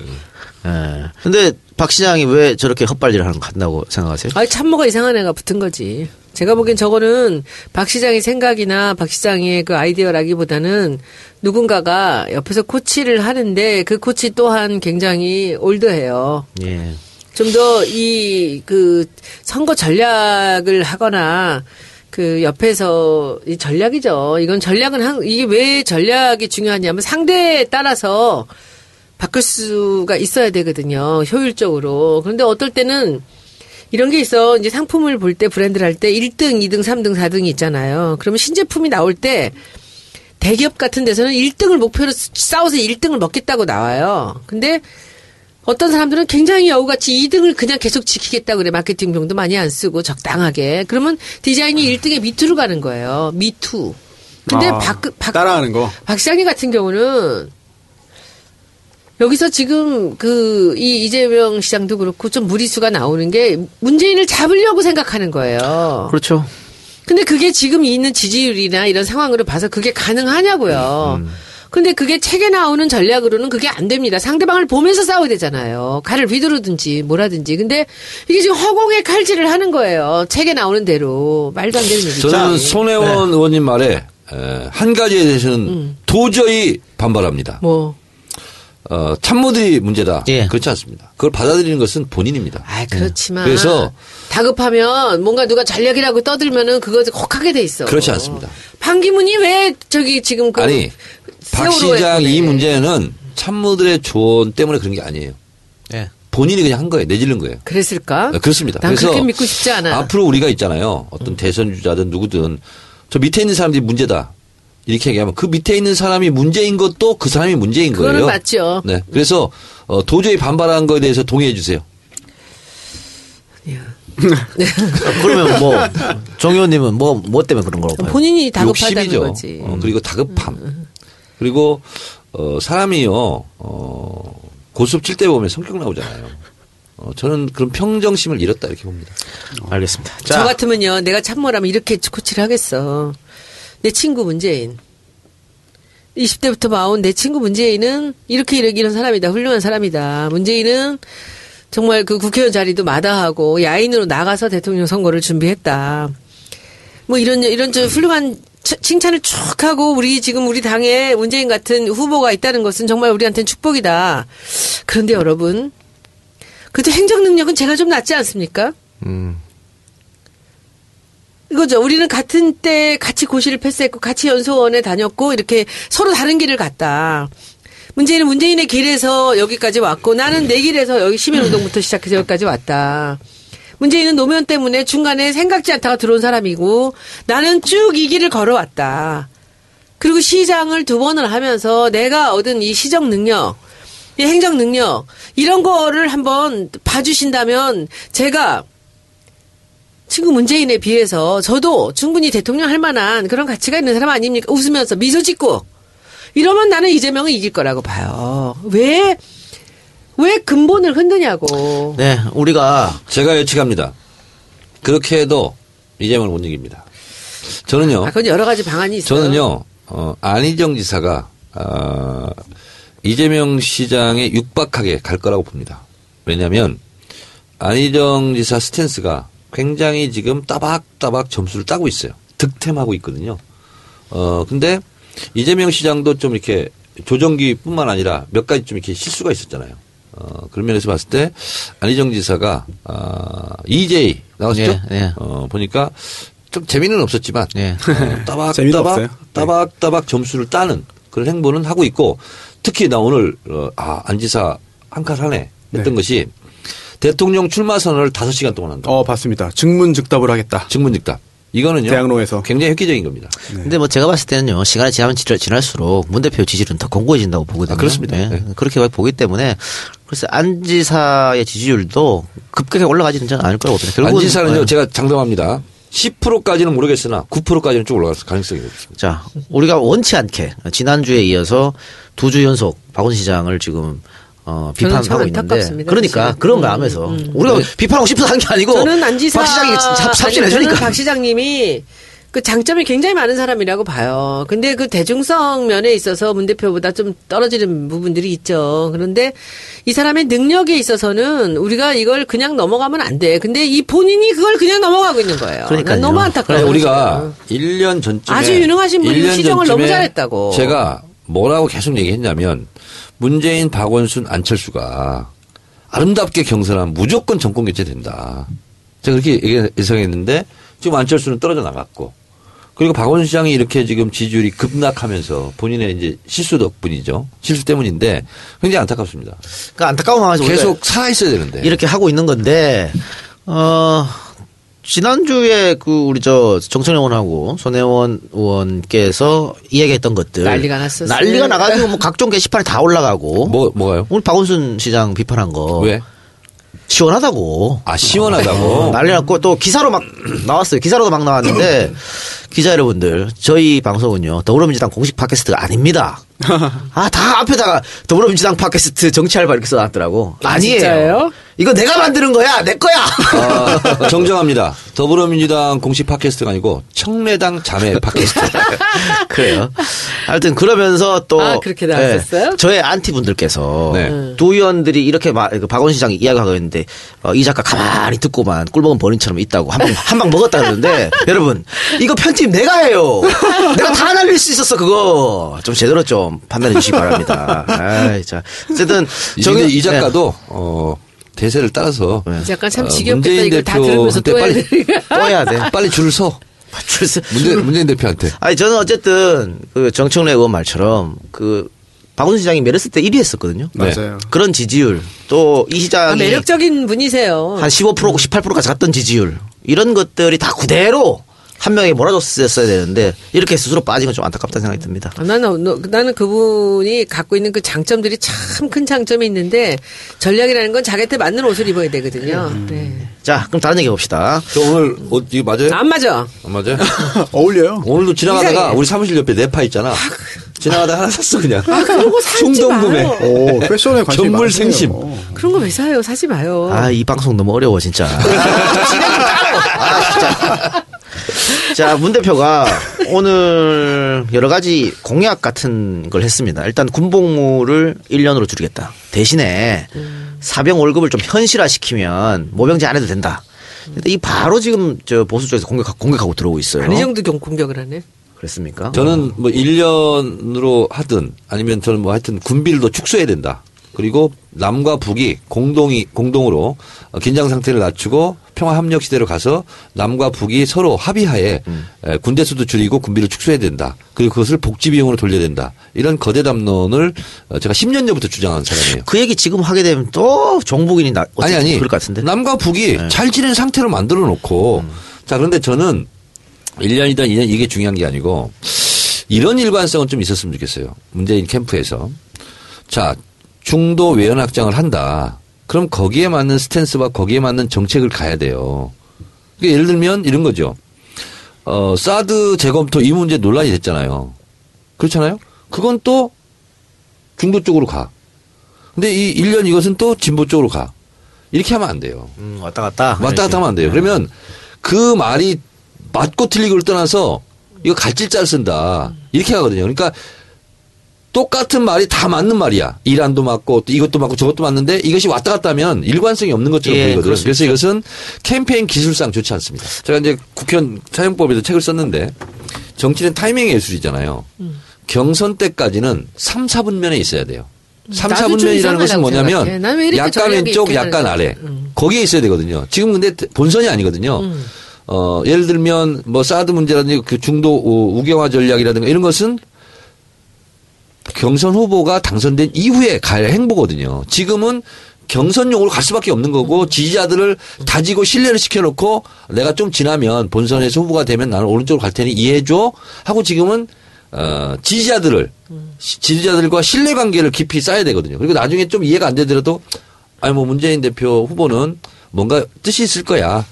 예. 근데 박 시장이 왜 저렇게 헛발질을 하는 거 같다고 생각하세요? 아니 참모가 이상한 애가 붙은 거지. 제가 보기엔 저거는 박 시장의 생각이나 박 시장의 그 아이디어라기보다는 누군가가 옆에서 코치를 하는데 그 코치 또한 굉장히 올드해요. 예. 좀 더 이 그 선거 전략을 하거나 그 옆에서 이 전략이죠. 이건 전략은 한, 이게 왜 전략이 중요하냐면 상대에 따라서 바꿀 수가 있어야 되거든요. 효율적으로. 그런데 어떨 때는 이런 게 있어. 이제 상품을 볼 때 브랜드를 할 때 1등, 2등, 3등, 4등이 있잖아요. 그러면 신제품이 나올 때 대기업 같은 데서는 1등을 목표로 싸워서 1등을 먹겠다고 나와요. 근데 어떤 사람들은 굉장히 여우같이 2등을 그냥 계속 지키겠다 그래. 마케팅 병도 많이 안 쓰고 적당하게. 그러면 디자인이 1등에 미투로 가는 거예요. 미투. 근데 아, 박, 박, 따라하는 거. 박 시장님 같은 경우는 여기서 지금 그 이 이재명 시장도 그렇고 좀 무리수가 나오는 게 문재인을 잡으려고 생각하는 거예요. 그렇죠. 근데 그게 지금 있는 지지율이나 이런 상황으로 봐서 그게 가능하냐고요. 근데 그게 책에 나오는 전략으로는 그게 안 됩니다. 상대방을 보면서 싸워야 되잖아요. 칼을 휘두르든지 뭐라든지. 근데 이게 지금 허공에 칼질을 하는 거예요. 책에 나오는 대로. 말도 안 되는 얘기죠. 저는 네. 손혜원 의원님 말에 에, 한 가지에 대해서는 도저히 반발합니다. 음. 뭐. 어, 참모들이 문제다. 예. 그렇지 않습니다. 그걸 받아들이는 것은 본인입니다. 아, 그렇지만. 그래서- 다급하면 뭔가 누가 전략이라고 떠들면은 그거 혹하게 돼 있어. 그렇지 않습니다. 판기문이 왜 저기 지금 그 아니, 박 시장. 이 문제는 참모들의 조언 때문에 그런 게 아니에요. 예. 본인이 그냥 한 거예요. 내지른 거예요. 그랬을까? 네, 그렇습니다. 난 그래서 그렇게 믿고 싶지 않아. 앞으로 우리가 있잖아요. 어떤 대선 주자든 누구든 저 밑에 있는 사람들이 문제다. 이렇게 얘기하면 그 밑에 있는 사람이 문제인 것도 그 사람이 문제인 거예요. 그거는 맞죠. 네. 그래서 어, 도저히 반발한 거에 대해서 동의해 주세요. 그러면 뭐, 정 의원님은 뭐, 뭐 때문에 그런 거라고 봐요? 본인이 다급하다는 욕심이죠. 거지. 음. 어, 그리고 다급함. 그리고 어, 사람이요. 어, 고수업 칠 때 보면 성격 나오잖아요. 어, 저는 그런 평정심을 잃었다 이렇게 봅니다. 알겠습니다. 저 자, 같으면요, 내가 참모라면 이렇게 코치를 하겠어. 내 친구 문재인. 20대부터 봐온 내 친구 문재인은 이렇게 이런 사람이다. 훌륭한 사람이다. 문재인은 정말 그 국회의원 자리도 마다하고 야인으로 나가서 대통령 선거를 준비했다. 뭐 이런 이런 저 훌륭한 치- 칭찬을 쭉 하고 우리 지금 우리 당에 문재인 같은 후보가 있다는 것은 정말 우리한테는 축복이다. 그런데 여러분, 그래도 행정 능력은 제가 좀 낫지 않습니까? 이거죠. 우리는 같은 때 같이 고시를 패스했고 같이 연수원에 다녔고 이렇게 서로 다른 길을 갔다. 문재인은 문재인의 길에서 여기까지 왔고 나는 내 길에서 여기 시민운동부터 시작해서 여기까지 왔다. 문재인은 노무현 때문에 중간에 생각지 않다가 들어온 사람이고 나는 쭉 이 길을 걸어왔다. 그리고 시장을 두 번을 하면서 내가 얻은 이 시정 능력, 이 행정 능력 이런 거를 한번 봐주신다면 제가 친구 문재인에 비해서 저도 충분히 대통령 할 만한 그런 가치가 있는 사람 아닙니까? 웃으면서 미소 짓고 이러면 나는 이재명은 이길 거라고 봐요. 왜, 왜 근본을 흔드냐고. 네, 우리가 제가 예측합니다. 그렇게 해도 이재명을 못 이깁니다. 저는요. 아, 그건 여러 가지 방안이 있어요. 저는요. 어, 안희정 지사가 어, 이재명 시장에 육박하게 갈 거라고 봅니다. 왜냐하면 안희정 지사 스탠스가 굉장히 지금 따박따박 점수를 따고 있어요. 득템하고 있거든요. 어 근데 이재명 시장도 좀 이렇게 조정기뿐만 아니라 몇 가지 좀 이렇게 실수가 있었잖아요. 어 그런 면에서 봤을 때 안희정 지사가 아 EJ 나왔죠? 네, 네. 어 보니까 좀 재미는 없었지만 네. 어, 따박 따박 없어요. 네. 따박 따박 점수를 따는 그런 행보는 하고 있고 특히 나 오늘 어, 아 안 지사 한칼 하네 했던 네. 것이 대통령 출마 선언을 5시간 동안 한다. 어, 봤습니다. 증문즉답을 하겠다. 증문즉답. 이거는요. 대학로에서. 굉장히 획기적인 겁니다. 근데 뭐 제가 봤을 때는요 시간이 지나면 지날, 지날수록 문 대표 지지율은 더 공고해진다고 보거든요. 아, 그렇습니다. 네. 네. 그렇게 보기 때문에 그래서 안지사의 지지율도 급격하게 올라가지는 저는 않을 거라고 봅니다. 결국은 안 지사는요. 네. 제가 장담합니다. 10%까지는 모르겠으나 9%까지는 쭉 올라갈 가능성이 높습니다. 자 우리가 원치 않게 지난주에 이어서 두 주 연속 박원 시장을 지금 어, 비판하고 있는데 안타깝습니다, 그러니까. 그런 거 음, 하면서 음. 우리가 비판하고 싶어서 한 게 아니고 저는 안지사 박 시장이 삽- 삽질해 아니, 저는 주니까 박 시장님이 그 장점이 굉장히 많은 사람이라고 봐요. 근데 그 대중성 면에 있어서 문 대표보다 좀 떨어지는 부분들이 있죠. 그런데 이 사람의 능력에 있어서는 우리가 이걸 그냥 넘어가면 안 돼. 근데 이 본인이 그걸 그냥 넘어가고 있는 거예요. 그러니까요. 난 너무 안타까워요. 그래 우리가 1년 전쯤에 아주 유능하신 분이 1년 시정을 너무 잘했다고. 제가 뭐라고 계속 얘기했냐면 문재인, 박원순, 안철수가 아름답게 경선하면 무조건 정권 교체된다. 제가 그렇게 예상했는데 지금 안철수는 떨어져 나갔고 그리고 박원순 시장이 이렇게 지금 지지율이 급락하면서 본인의 이제 실수 덕분이죠. 실수 때문인데 굉장히 안타깝습니다. 그러니까 안타까운 마음에서 계속 살아 있어야 되는데. 이렇게 하고 있는 건데 어 지난주에 그 우리 저 정청래 의원하고 손혜원 의원께서 이야기했던 것들 난리가 났었어요. 난리가 나가지고 뭐 각종 게시판에 다 올라가고 뭐 뭐가요? 오늘 박원순 시장 비판한 거 왜? 시원하다고 아 시원하다고. 어, 난리 났고 또 기사로 막 나왔어요. 기사로도 막 나왔는데 기자 여러분들 저희 방송은요 더불어민주당 공식 팟캐스트가 아닙니다. 아 다 앞에다가 더불어민주당 팟캐스트 이렇게 써놨더라고. 아, 아니에요. 진짜예요? 이거 내가 만드는 거야, 내 거야. 아, 정정합니다. 더불어민주당 공식 팟캐스트가 아니고 청래당 자매 팟캐스트. 그래요. 하여튼 그러면서 또 아, 그렇게 나왔었어요? 네, 저의 안티 분들께서 네. 두 의원들이 이렇게 막, 그 박원 시장이 이야기하고 있는데 어, 이 작가 가만히 듣고만 꿀먹은 버린처럼 있다고 한방 한방 먹었다 그러는데 여러분 이거 편집 내가 해요. 내가 다 날릴 수 있었어 그거 좀 제대로 좀 판단해 주시기 바랍니다. 아이, 자 어쨌든 이, 저기- 이 작가도 어, 대세를 따라서 이 작가 참 어, 지겹겠다. 문재인 이걸 다 들으면서 또 빨리 해야 돼. 빨리 줄을 서. 줄서 문재, 문재인 대표한테. 아니 저는 어쨌든 그 정청래 의원 말처럼 그 박원순 시장이 메르스 때 1위 했었거든요. 네. 맞아요. 그런 지지율 또이 아, 시장이 매력적인 분이세요. 한 15% 18%까지 갔던 지지율 이런 것들이 다 그대로 한 명이 몰아줬었어야 되는데 이렇게 스스로 빠진 건 좀 안타깝다는 생각이 듭니다. 아, 나는, 너- 나는 그분이 갖고 있는 그 장점들이 참 큰 장점이 있는데 전략이라는 건 자기한테 맞는 옷을 입어야 되거든요. 네. 자 그럼 다른 얘기 해봅시다. 저 오늘 옷 이거 맞아요? 안 맞아. 안 맞아요? 어울려요. 오늘도 지나가다가 이상해. 우리 사무실 옆에 네파 있잖아. 지나가다 하나 샀어 그냥. 아, 그런 거 사지 충동 구매. 마요. 오, 패션에 관심이 전물. 생심. 그런 거 왜 사요? 사지 마요. 아 이 방송 너무 어려워 진짜. 아 진짜. 자, 문 대표가 오늘 여러 가지 공약 같은 걸 했습니다. 일단 군복무를 1년으로 줄이겠다. 대신에 사병 월급을 좀 현실화시키면 모병제 안 해도 된다. 근데 이 바로 지금 저 보수 쪽에서 공격, 공격하고 들어오고 있어요. 아니 정도 경- 공격을 하네. 그랬습니까? 저는 뭐 1년으로 하든 아니면 저는 뭐 하여튼 군비를 더 축소해야 된다. 그리고 남과 북이 공동이 공동으로 어, 긴장 상태를 낮추고 평화 협력 시대로 가서 남과 북이 서로 합의하에 에, 군대 수도 줄이고 군비를 축소해야 된다. 그리고 그것을 복지 비용으로 돌려야 된다. 이런 거대 담론을 어, 제가 10년 전부터 주장한 사람이에요. 그 얘기 지금 하게 되면 또 종북인이 나, 아니 아니 그럴 것 같은데. 남과 북이 네. 잘 지낸 상태로 만들어 놓고 음. 자 그런데 저는 1년이든 2년 이게 중요한 게 아니고 이런 일관성은 좀 있었으면 좋겠어요. 문재인 캠프에서 자 중도 외연 확장을 한다. 그럼 거기에 맞는 스탠스와 거기에 맞는 정책을 가야 돼요. 그러니까 예를 들면 이런 거죠. 어 사드 재검토 이 문제 논란이 됐잖아요. 그렇잖아요. 그건 또 중도 쪽으로 가. 근데 이 1년 이것은 또 진보 쪽으로 가. 이렇게 하면 안 돼요. 음, 왔다 갔다. 왔다 갔다 하면 안 돼요. 그러면 그 말이 맞고 틀리고를 떠나서 이거 갈질자를 쓴다. 이렇게 하거든요. 그러니까 똑같은 말이 다 맞는 말이야. 이란도 맞고 또 이것도 맞고 저것도 맞는데 이것이 왔다 갔다 하면 일관성이 없는 것처럼 예, 보이거든요. 그래서 이것은 캠페인 기술상 좋지 않습니다. 제가 이제 국회의원 사용법에도 책을 썼는데 정치는 타이밍의 예술이잖아요. 경선 때까지는 3, 4분면에 있어야 돼요. 3, 나도 좀 4분면이라는 이상하다고 것은 뭐냐면 이렇게 약간 왼쪽, 약간. 아래. 거기에 있어야 되거든요. 지금 근데 본선이 아니거든요. 어, 예를 들면 뭐 사드 문제라든지 그 중도 우- 우경화 전략이라든가 이런 것은 경선 후보가 당선된 이후에 갈 행보거든요. 지금은 경선용으로 갈 수밖에 없는 거고 지지자들을 다지고 신뢰를 시켜놓고 내가 좀 지나면 본선에서 후보가 되면 나는 오른쪽으로 갈 테니 이해해줘 하고 지금은 어, 지지자들을 시- 지지자들과 신뢰 관계를 깊이 쌓아야 되거든요. 그리고 나중에 좀 이해가 안 되더라도 아니 뭐 문재인 대표 후보는 뭔가 뜻이 있을 거야.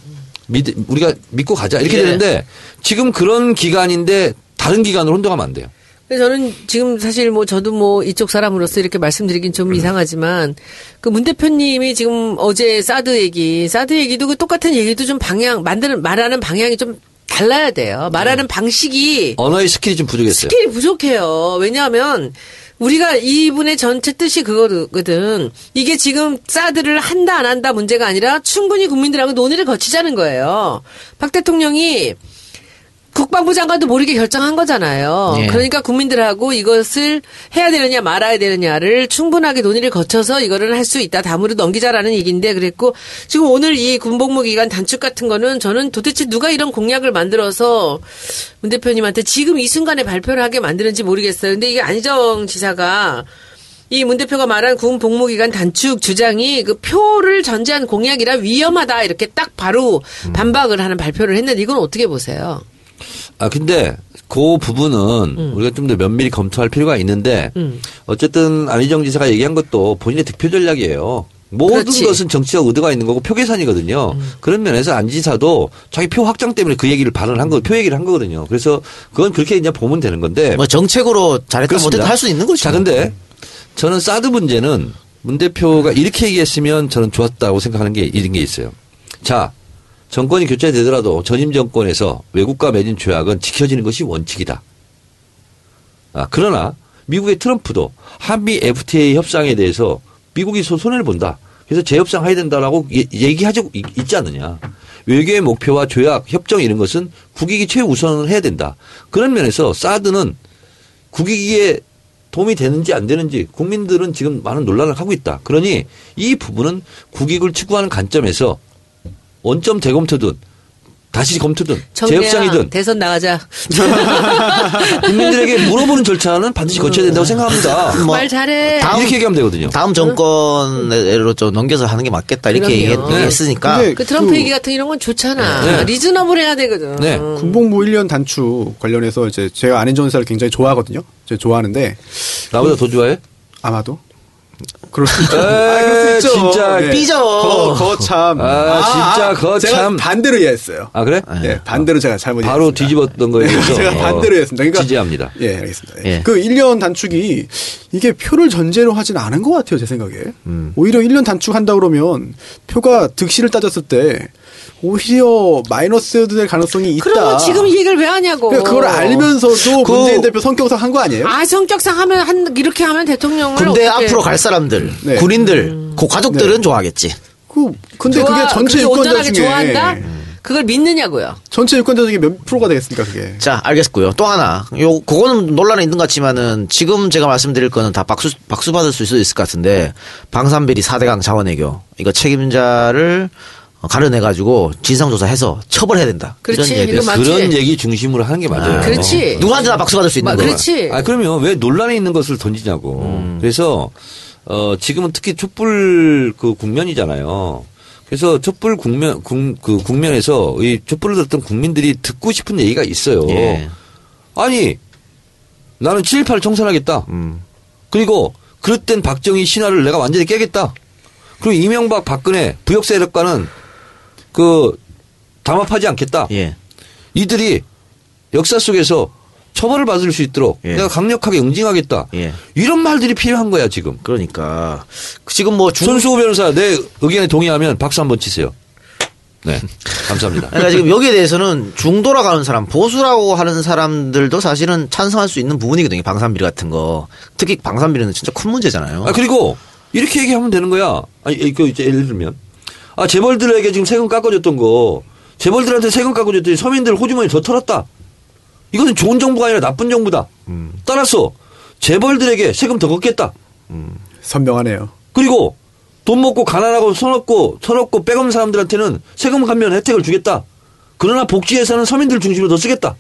믿, 우리가 믿고 가자 이렇게 예. 되는데 지금 그런 기간인데 다른 기간으로 혼동하면 안 돼요. 저는 지금 사실 뭐 저도 뭐 이쪽 사람으로서 이렇게 말씀드리긴 좀 이상하지만 그 문 대표님이 지금 어제 사드 얘기, 사드 얘기도 그 똑같은 얘기도 좀 방향 만드는 말하는 방향이 좀 달라야 돼요. 말하는 방식이 언어의 skill이 좀 부족했어요. skill이 부족해요. 왜냐하면 우리가 이분의 전체 뜻이 그거거든. 이게 지금 사드를 한다 안 한다 문제가 아니라 충분히 국민들하고 논의를 거치자는 거예요. 박 대통령이 국방부 장관도 모르게 결정한 거잖아요. 예. 그러니까 국민들하고 이것을 해야 되느냐 말아야 되느냐를 충분하게 논의를 거쳐서 이거를 할 수 있다. 다음으로 넘기자라는 얘기인데 그랬고 지금 오늘 이 군복무 기간 단축 같은 거는 저는 도대체 누가 이런 공약을 만들어서 문 대표님한테 지금 이 순간에 발표를 하게 만드는지 모르겠어요. 근데 이게 안희정 지사가 이문 대표가 말한 군 복무 기간 단축 주장이 그 표를 전제한 공약이라 위험하다 이렇게 딱 바로 반박을 하는 발표를 했는데 이건 어떻게 보세요? 아 근데 그 부분은 우리가 좀 더 면밀히 검토할 필요가 있는데 음. 어쨌든 안희정 지사가 얘기한 것도 본인의 득표 전략이에요. 모든 그렇지. 것은 정치적 의도가 있는 거고 표 계산이거든요. 그런 면에서 안 지사도 자기 표 확장 때문에 그 얘기를 발언한 거, 표 얘기를 한 거거든요. 그래서 그건 그렇게 그냥 보면 되는 건데. 뭐 정책으로 잘했다. 못했다 할 수 있는 거죠. 자, 근데 저는 사드 문제는 문 대표가 이렇게 얘기했으면 저는 좋았다고 생각하는 게 이런 게 있어요. 자, 정권이 교체되더라도 전임 정권에서 외국과 맺은 조약은 지켜지는 것이 원칙이다. 아, 그러나 미국의 트럼프도 한미 FTA 협상에 대해서 미국이 소- 손해를 본다. 그래서 재협상해야 된다라고 예- 얘기하고 있- 있지 않느냐. 외교의 목표와 조약, 협정 이런 것은 국익이 최우선을 해야 된다. 그런 면에서 사드는 국익에 도움이 되는지 안 되는지 국민들은 지금 많은 논란을 하고 있다. 그러니 이 부분은 국익을 추구하는 관점에서 원점 재검토든 다시 검토든 재협상이든 대선 나가자. 국민들에게 물어보는 절차는 반드시 거쳐야 된다고 생각합니다. 뭐 말 잘해. 다음- 이렇게 얘기하면 되거든요. 다음 정권으로 좀 넘겨서 하는 게 맞겠다 이렇게 그럼요. 얘기- 얘기했으니까 근데 그 트럼프 그- 얘기 같은 이런 건 좋잖아. 네. 리즈너블 해야 되거든. 네. 군복무 1년 단축 관련해서 이제 제가 안인정 의사를 굉장히 좋아하거든요. 제가 좋아하는데 나보다 더 좋아해? 아마도 그럴 수 있죠. 에이, 아, 그럴 수 있죠. 진짜 예. 삐져. 거, 거 참. 아, 진짜 거 제가 참. 반대로 이해했어요. 아 그래? 예, 반대로 제가 잘못 바로 이해했습니다. 뒤집었던 거에 네, 제가 어, 반대로 했습니다. 그러니까 지지합니다. 예, 알겠습니다. 예. 그 1년 단축이 이게 표를 전제로 하진 않은 것 같아요, 제 생각에. 음. 오히려 1년 단축한다 그러면 표가 득실을 따졌을 때 오히려 마이너스 될 가능성이 있다. 그럼 지금 이 얘기를 왜 하냐고. 그러니까 그걸 알면서도 그- 문재인 대표 성격상 한 거 아니에요? 아 성격상 하면 한 이렇게 하면 대통령을 군대 어떻게- 앞으로 갈 사람들, 네. 군인들, 그 가족들은 네. 좋아하겠지. 그 근데 좋아, 그게 전체 유권자 중에 좋아한다? 그걸 믿느냐고요. 전체 유권자 중에 몇 프로가 되겠습니까, 그게? 자, 알겠고요. 또 하나. 요, 그거는 논란이 있는 것 같지만은 지금 제가 말씀드릴 거는 다 박수, 박수 받을 수 있을 것 같은데 방산비리 4대강 자원외교. 이거 책임자를 어, 가려내가지고 진상조사해서 처벌해야 된다. 그렇지, 이런 얘기. 그런 얘기 중심으로 하는 게 맞아요. 그렇지. 누구한테나 박수 받을 수 있는 마- 거. 그렇지. 아 그러면 왜 논란에 있는 것을 던지냐고. 그래서 어 지금은 특히 촛불 그 국면이잖아요. 그래서 촛불 국면 국, 그 국면에서 이 촛불을 들었던 국민들이 듣고 싶은 얘기가 있어요. 예. 아니 나는 7.18을 청산하겠다. 음. 그리고 그릇된 박정희 신화를 내가 완전히 깨겠다. 그리고 이명박 박근혜 부역 세력과는 그 담합하지 않겠다. 예. 이들이 역사 속에서 처벌을 받을 수 있도록 예. 내가 강력하게 응징하겠다. 예. 이런 말들이 필요한 거야 지금. 그러니까 지금 뭐 중, 손수호 변호사 내 의견에 동의하면 박수 한번 치세요. 네, 감사합니다. 그러니까 지금 여기에 대해서는 중도라고 는 사람, 보수라고 하는 사람들도 사실은 찬성할 수 있는 부분이거든요. 방산비리 같은 거. 특히 방산비리는 진짜 큰 문제잖아요. 아 그리고 이렇게 얘기하면 되는 거야. 아니 그 이제 예를 들면 아 재벌들에게 지금 세금 깎아줬던 거 재벌들한테 세금 깎아줬더니 서민들 호주머니 더 털었다. 이것은 좋은 정부가 아니라 나쁜 정부다. 따라서 재벌들에게 세금 더 걷겠다. 선명하네요. 그리고 돈 먹고 가난하고 손 없고 손 없고 빼없는 사람들한테는 세금 감면 혜택을 주겠다. 그러나 복지 예산은 서민들 중심으로 더 쓰겠다.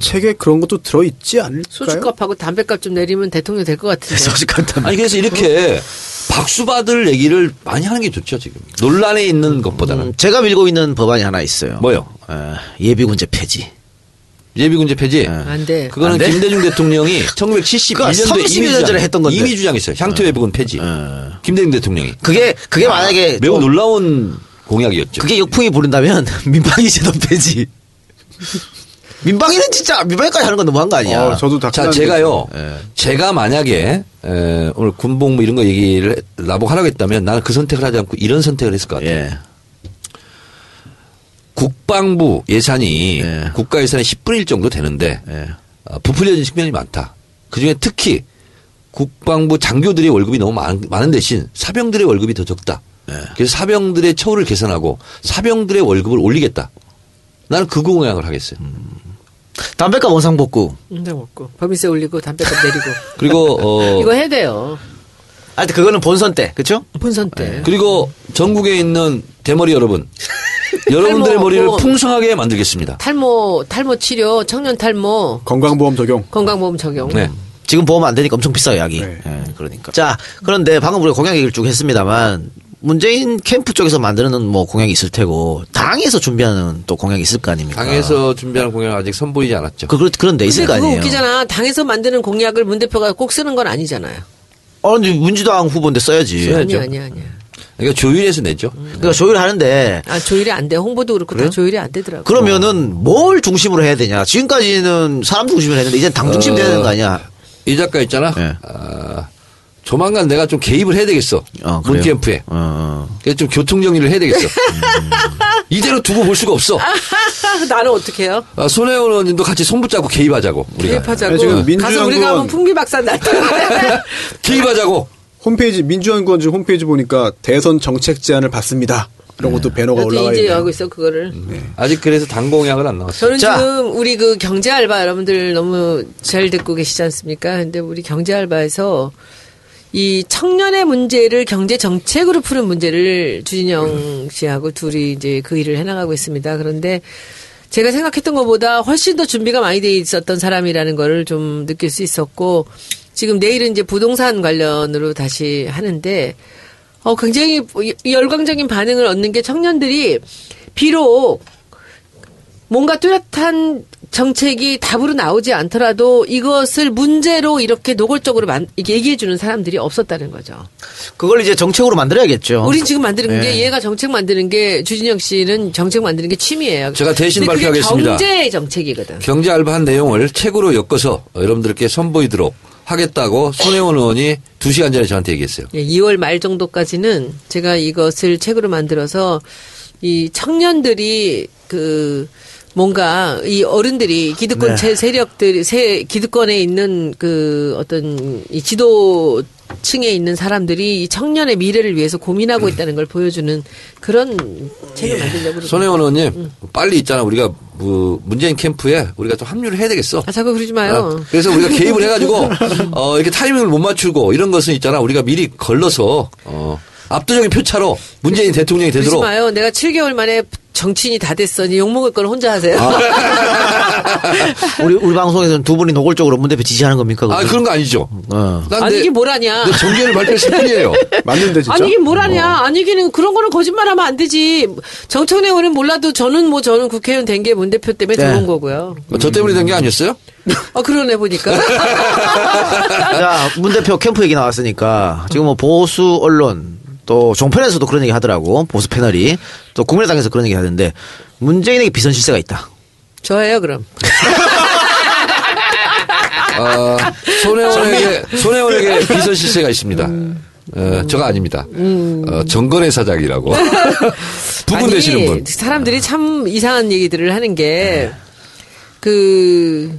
책에 그런 것도 들어있지 않을까요? 소주값하고 담배값 좀 내리면 대통령 될 것 같은데. 소식한다. 아니 그래서 이렇게 박수 받을 얘기를 많이 하는 게 좋죠 지금 논란에 있는 것보다는 음, 제가 밀고 있는 법안이 하나 있어요. 뭐요? 에, 예비군제 폐지. 예비군제 폐지. 안 돼. 그거는 안 돼? 김대중 대통령이 그거 1971년도에 30년 전에 했던 건데. 이미 주장했어요. 향토 예비군 폐지. 김대중 대통령이 그게 그게 만약에 매우 좀- 놀라운 공약이었죠. 그게 역풍이 부른다면 민방위 제도 폐지. 민방위는 진짜 민방위까지 하는 건 너무한 거 아니야? 어, 저도 다 자. 제가요. 예. 제가 만약에 에, 오늘 군복 뭐 이런 거 얘기를 해- 나보고 하라고 했다면 나는 그 선택을 하지 않고 이런 선택을 했을 것 같아요. 예. 국방부 예산이 예. 국가 예산의 10분의 1 정도 되는데 예. 어, 부풀려진 측면이 많다. 그중에 특히 국방부 장교들의 월급이 너무 많, 많은 대신 사병들의 월급이 더 적다. 네. 그래서 사병들의 처우를 개선하고 사병들의 월급을 올리겠다. 나는 그 공약을 하겠어요. 담배값 원상 복구. 혼자 먹고 법인세 올리고 담배값 내리고 그리고 어 이거 해야 돼요. 하여튼 그거는 본선 때, 그렇죠? 본선 때. 그리고 전국에 있는 대머리 여러분, 여러분들의 탈모, 머리를 뭐. 풍성하게 만들겠습니다. 탈모 탈모 치료 청년 탈모 건강보험 적용. 건강보험 적용. 네. 지금 보험 안 되니까 엄청 비싸요, 약이. 네. 예, 그러니까. 자, 그런데 방금 우리가 공약 얘기를 쭉 했습니다만 문재인 캠프 쪽에서 만드는 뭐 공약이 있을 테고 당에서 준비하는 또 공약이 있을 거 아닙니까? 당에서 준비하는 공약 아직 선보이지 않았죠. 그, 그런- 그런 데 있을 거 아니에요. 웃기잖아. 당에서 만드는 공약을 문 대표가 꼭 쓰는 건 아니잖아요. 어, 근데 문지당 후보인데 써야지. 써야죠. 아니야, 아니야, 아니야. 그러니까 조율해서 내죠. 그러니까 조율하는데 아 조율이 안 돼. 홍보도 그렇고 다 조율이 안 되더라고. 그러면은 뭘 중심으로 해야 되냐? 지금까지는 사람 중심으로 했는데 이젠 당 중심 돼야 되는 거 아니야? 이 작가 있잖아. 네. 아, 조만간 내가 좀 개입을 해야 되겠어. 어, 그래요? 문캠프에. 어, 어. 그래서 좀 교통 정리를 해야 되겠어. 이대로 두고 볼 수가 없어. 나는 어떻게 해요? 아, 손혜원 의원님도 같이 손 붙잡고 개입하자고. 우리가. 개입하자고. 아니, 지금 민주연구원- 가서 우리가 한번 풍비박산 날 텐데. 개입하자고. 홈페이지 민주연구원지 홈페이지 보니까 대선 정책 제안을 받습니다. 이런 것도 배너가 나도 올라가 이제. 하고 있어 그거를. 아직 그래서 당 공약은 안 나왔어요. 저는 자. 지금 우리 그 경제 알바 여러분들 너무 잘 듣고 계시지 않습니까? 근데 우리 경제 알바에서 이 청년의 문제를 경제 정책으로 푸는 문제를 주진영 씨하고 둘이 이제 그 일을 해나가고 있습니다. 그런데 제가 생각했던 것보다 훨씬 더 준비가 많이 돼 있었던 사람이라는 거를 좀 느낄 수 있었고 지금 내일은 이제 부동산 관련으로 다시 하는데 어 굉장히 열광적인 반응을 얻는 게 청년들이 비록 뭔가 뚜렷한 정책이 답으로 나오지 않더라도 이것을 문제로 이렇게 노골적으로 만, 이렇게 얘기해 주는 사람들이 없었다는 거죠. 그걸 이제 정책으로 만들어야겠죠. 우린 지금 만드는 게 네. 얘가 정책 만드는 게 주진영 씨는 정책 만드는 게 취미예요. 제가 대신 발표하겠습니다. 경제 정책이거든. 경제 알바한 내용을 책으로 엮어서 여러분들께 선보이도록 하겠다고 손혜원 의원이 두 시간 전에 저한테 얘기했어요. 예, 2월 말 정도까지는 제가 이것을 책으로 만들어서 이 청년들이 그 뭔가 이 어른들이 기득권 네. 제 세력들 세 기득권에 있는 그 어떤 이 지도 층에 있는 사람들이 이 청년의 미래를 위해서 고민하고 있다는 걸 보여주는 그런 책을 만들려고 그러거든요. 손혜원 의원님 빨리 있잖아 우리가 그 문재인 캠프에 우리가 좀 합류를 해야 되겠어. 아 자꾸 그러지 마요. 어, 그래서 우리가 개입을 해가지고 어, 이렇게 타이밍을 못 맞추고 이런 것은 있잖아 우리가 미리 걸러서 어, 압도적인 표차로 문재인 대통령이 그러지 되도록 마요. 내가 7개월 만에 정치인이 다 됐어. 이제 욕먹을 건 혼자 하세요. 우리 우리 방송에서는 두 분이 노골적으로 문 대표 지지하는 겁니까? 아? 그런 거 아니죠. 어. 난 아니 내- 이게 뭐라냐. 내 정계를 발표했을 뿐이에요. 맞는데 진짜. 아니 이게 뭐라냐. 아니기는 그런 거는 거짓말하면 안 되지. 정청래 의원은 몰라도 저는 뭐 저는 국회의원 된 게 문 대표 때문에 네. 들어온 거고요. 어, 저 때문에 된 게 아니었어요? 아 그러네 보니까. 자, 문 대표 캠프 얘기 나왔으니까 지금 뭐 보수 언론 또 종편에서도 그런 얘기 하더라고. 보수 패널이 또 국민의당에서 그런 얘기 하던데 문재인에게 비선 실세가 있다. 저예요 그럼. 어, 손혜원에게 손혜원에게 비선 실세가 있습니다. 어, 저가 아닙니다. 어, 정건혜 사장이라고 부분 되시는 아니, 분. 사람들이 참 이상한 얘기들을 하는 게 그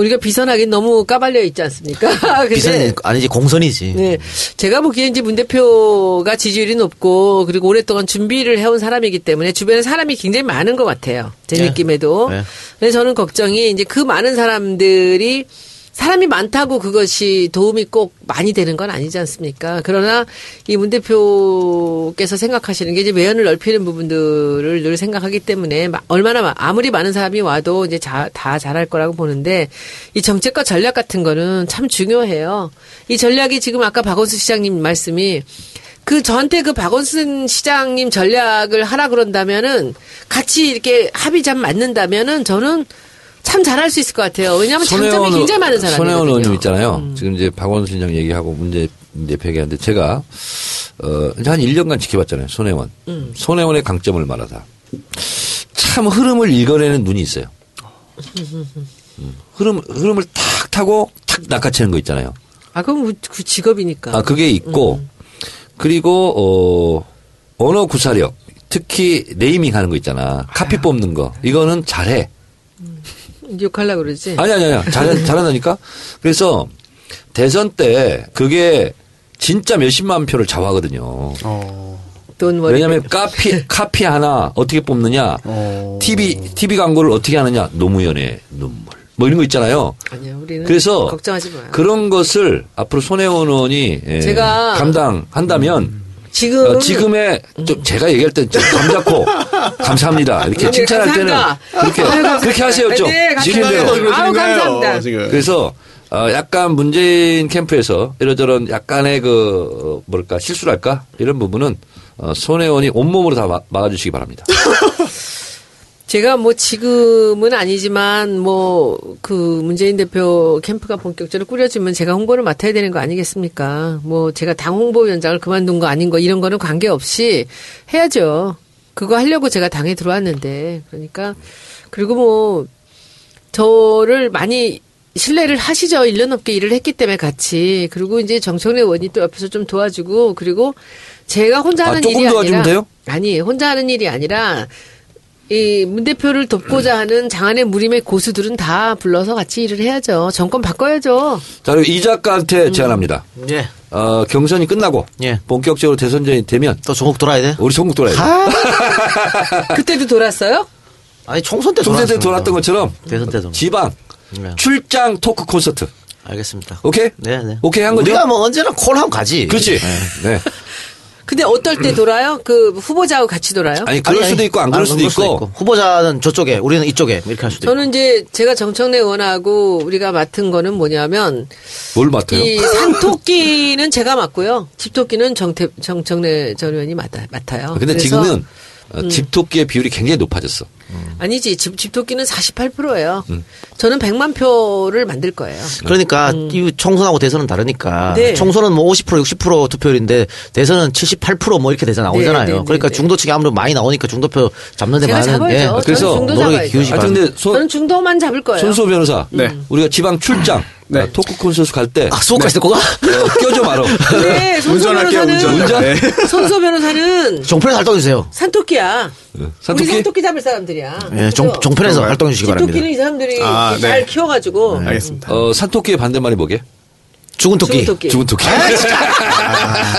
우리가 비선하긴 너무 까발려 있지 않습니까? 비선 아니지 공선이지. 네. 제가 보기엔 이제 문 대표가 지지율이 높고 그리고 오랫동안 준비를 해온 사람이기 때문에 주변에 사람이 굉장히 많은 것 같아요. 제 네. 느낌에도. 네. 근데 저는 걱정이 이제 그 많은 사람들이 사람이 많다고 그것이 도움이 꼭 많이 되는 건 아니지 않습니까? 그러나 이 문 대표께서 생각하시는 게 이제 외연을 넓히는 부분들을 늘 생각하기 때문에 마- 얼마나 마- 아무리 많은 사람이 와도 이제 자- 다 잘할 거라고 보는데 이 정책과 전략 같은 거는 참 중요해요. 이 전략이 지금 아까 박원순 시장님 말씀이 그 저한테 그 박원순 시장님 전략을 하라 그런다면은 같이 이렇게 합의 잘 맞는다면은 저는 참 잘할 수 있을 것 같아요. 왜냐하면 장점이 굉장히 많은 사람이거든요. 손혜원 의원님 있잖아요. 음. 지금 이제 박원순 시장 얘기하고 문재 대표 얘기하는데 제가 어, 이제 한 1년간 지켜봤잖아요. 손혜원. 음. 손혜원의 강점을 말하다. 참 흐름을 읽어내는 눈이 있어요. 음, 흐름 흐름을 탁 타고 탁 낚아채는 거 있잖아요. 아 그럼 그 직업이니까. 아, 그게 있고, 그리고, 어, 언어 구사력, 특히 네이밍 하는 거 있잖아. 카피 뽑는 거. 이거는 잘해. 욕하려 그러지. 아니, 아니, 아니. 잘, 잘한다니까? 그래서 대선 때 그게 진짜 몇십만 표를 좌우하거든요. 어. 왜냐면 카피, 카피 하나 어떻게 뽑느냐. 어. TV, TV 광고를 어떻게 하느냐. 노무현의 눈물. 뭐 이런 거 있잖아요. 아니야 우리는 그래서 걱정하지 마요. 그런 것을 앞으로 손혜원 의원이 예, 제가 감당한다면 지금 어, 지금의 좀 제가 얘기할 때좀 감잡고 감사합니다 이렇게 네, 칭찬할 때는 감사합니다. 그렇게. 그렇게 하세요 좀 네, 감사합니다. 시민대로 아유, 감사합니다. 지금. 그래서 어, 약간 문재인 캠프에서 이러저런 약간의 그 어, 뭘까 실수랄까 이런 부분은 어, 손혜원이 온몸으로 다 막- 막아주시기 바랍니다. 제가 뭐 지금은 아니지만 뭐 그 문재인 대표 캠프가 본격적으로 꾸려지면 제가 홍보를 맡아야 되는 거 아니겠습니까? 뭐 제가 당 홍보위원장을 그만둔 거 아닌 거 이런 거는 관계없이 해야죠. 그거 하려고 제가 당에 들어왔는데 그러니까 그리고 뭐 저를 많이 신뢰를 하시죠. 1년 넘게 일을 했기 때문에 같이. 그리고 이제 정청래 의원이 또 옆에서 좀 도와주고 그리고 제가 혼자 아, 하는 조금 일이 도와주면 아니라 돼요? 아니 혼자 하는 일이 아니라 이 문 대표를 돕고자 하는 장안의 무림의 고수들은 다 불러서 같이 일을 해야죠. 정권 바꿔야죠. 자, 그리고 이 작가한테 제안합니다. 예. 어, 경선이 끝나고 예. 본격적으로 대선전이 되면 또 전국 돌아야 돼? 우리 전국 돌아야 돼. 그때도 돌았어요? 아니 총선 때 총선 때. 돌았던 것처럼 대선 때도. 지방 네. 출장 토크 콘서트. 알겠습니다. 오케이? 네, 네. 오케이 한 거죠? 우리가 뭐 언제나 콜하면 가지. 그렇지. 네. 네. 근데 어떨 때 돌아요? 그 후보자하고 같이 돌아요? 아니 그럴 수도 있고 안 그럴 수도 있고. 후보자는 저쪽에, 우리는 이쪽에 이렇게 할 수도 있고. 저는 이제 제가 정청래 의원하고 우리가 맡은 거는 뭐냐면 뭘 맡아요? 이 산토끼는 제가 맡고요. 집토끼는 정태, 정청래 전 의원이 맡아, 맡아요. 근데 그래서 지금은 어, 집토끼의 비율이 굉장히 높아졌어. 아니지 집, 집토끼는 48%예요. 음. 저는 100만 표를 만들 거예요. 그러니까 이 총선하고 대선은 다르니까 음. 네. 총선은 뭐 50% 60% 투표율인데 대선은 78%뭐 이렇게 대선 나오잖아요. 네, 네, 네, 그러니까 네. 중도층이 아무래도 많이 나오니까 중도표 잡는 데 제가 많은 잡아야죠. 예. 저는 그래서. 기울이시 하여튼 근데 손, 저는 중도만 잡을 거예요. 손수호 변호사. 네. 우리가 지방 출장 네. 어, 토크 콘서트 갈 때 아, 수호까지 듣고 가? 어, 껴줘 말어. 네, 손소 운전할게요, 변호사는 운전. 네. 손소 변호사는 종편에서 활동해주세요. 산토끼야. 우리 산토끼? 산토끼 잡을 사람들이야. 예, 종? 종편에서 그런가요? 활동해 주시기 집토끼는 바랍니다. 이 사람들이 아, 네. 잘 키워가지고 알겠습니다. 어, 산토끼의 반대말이 뭐게? 죽은 토끼. 죽은 토끼. 죽은 토끼.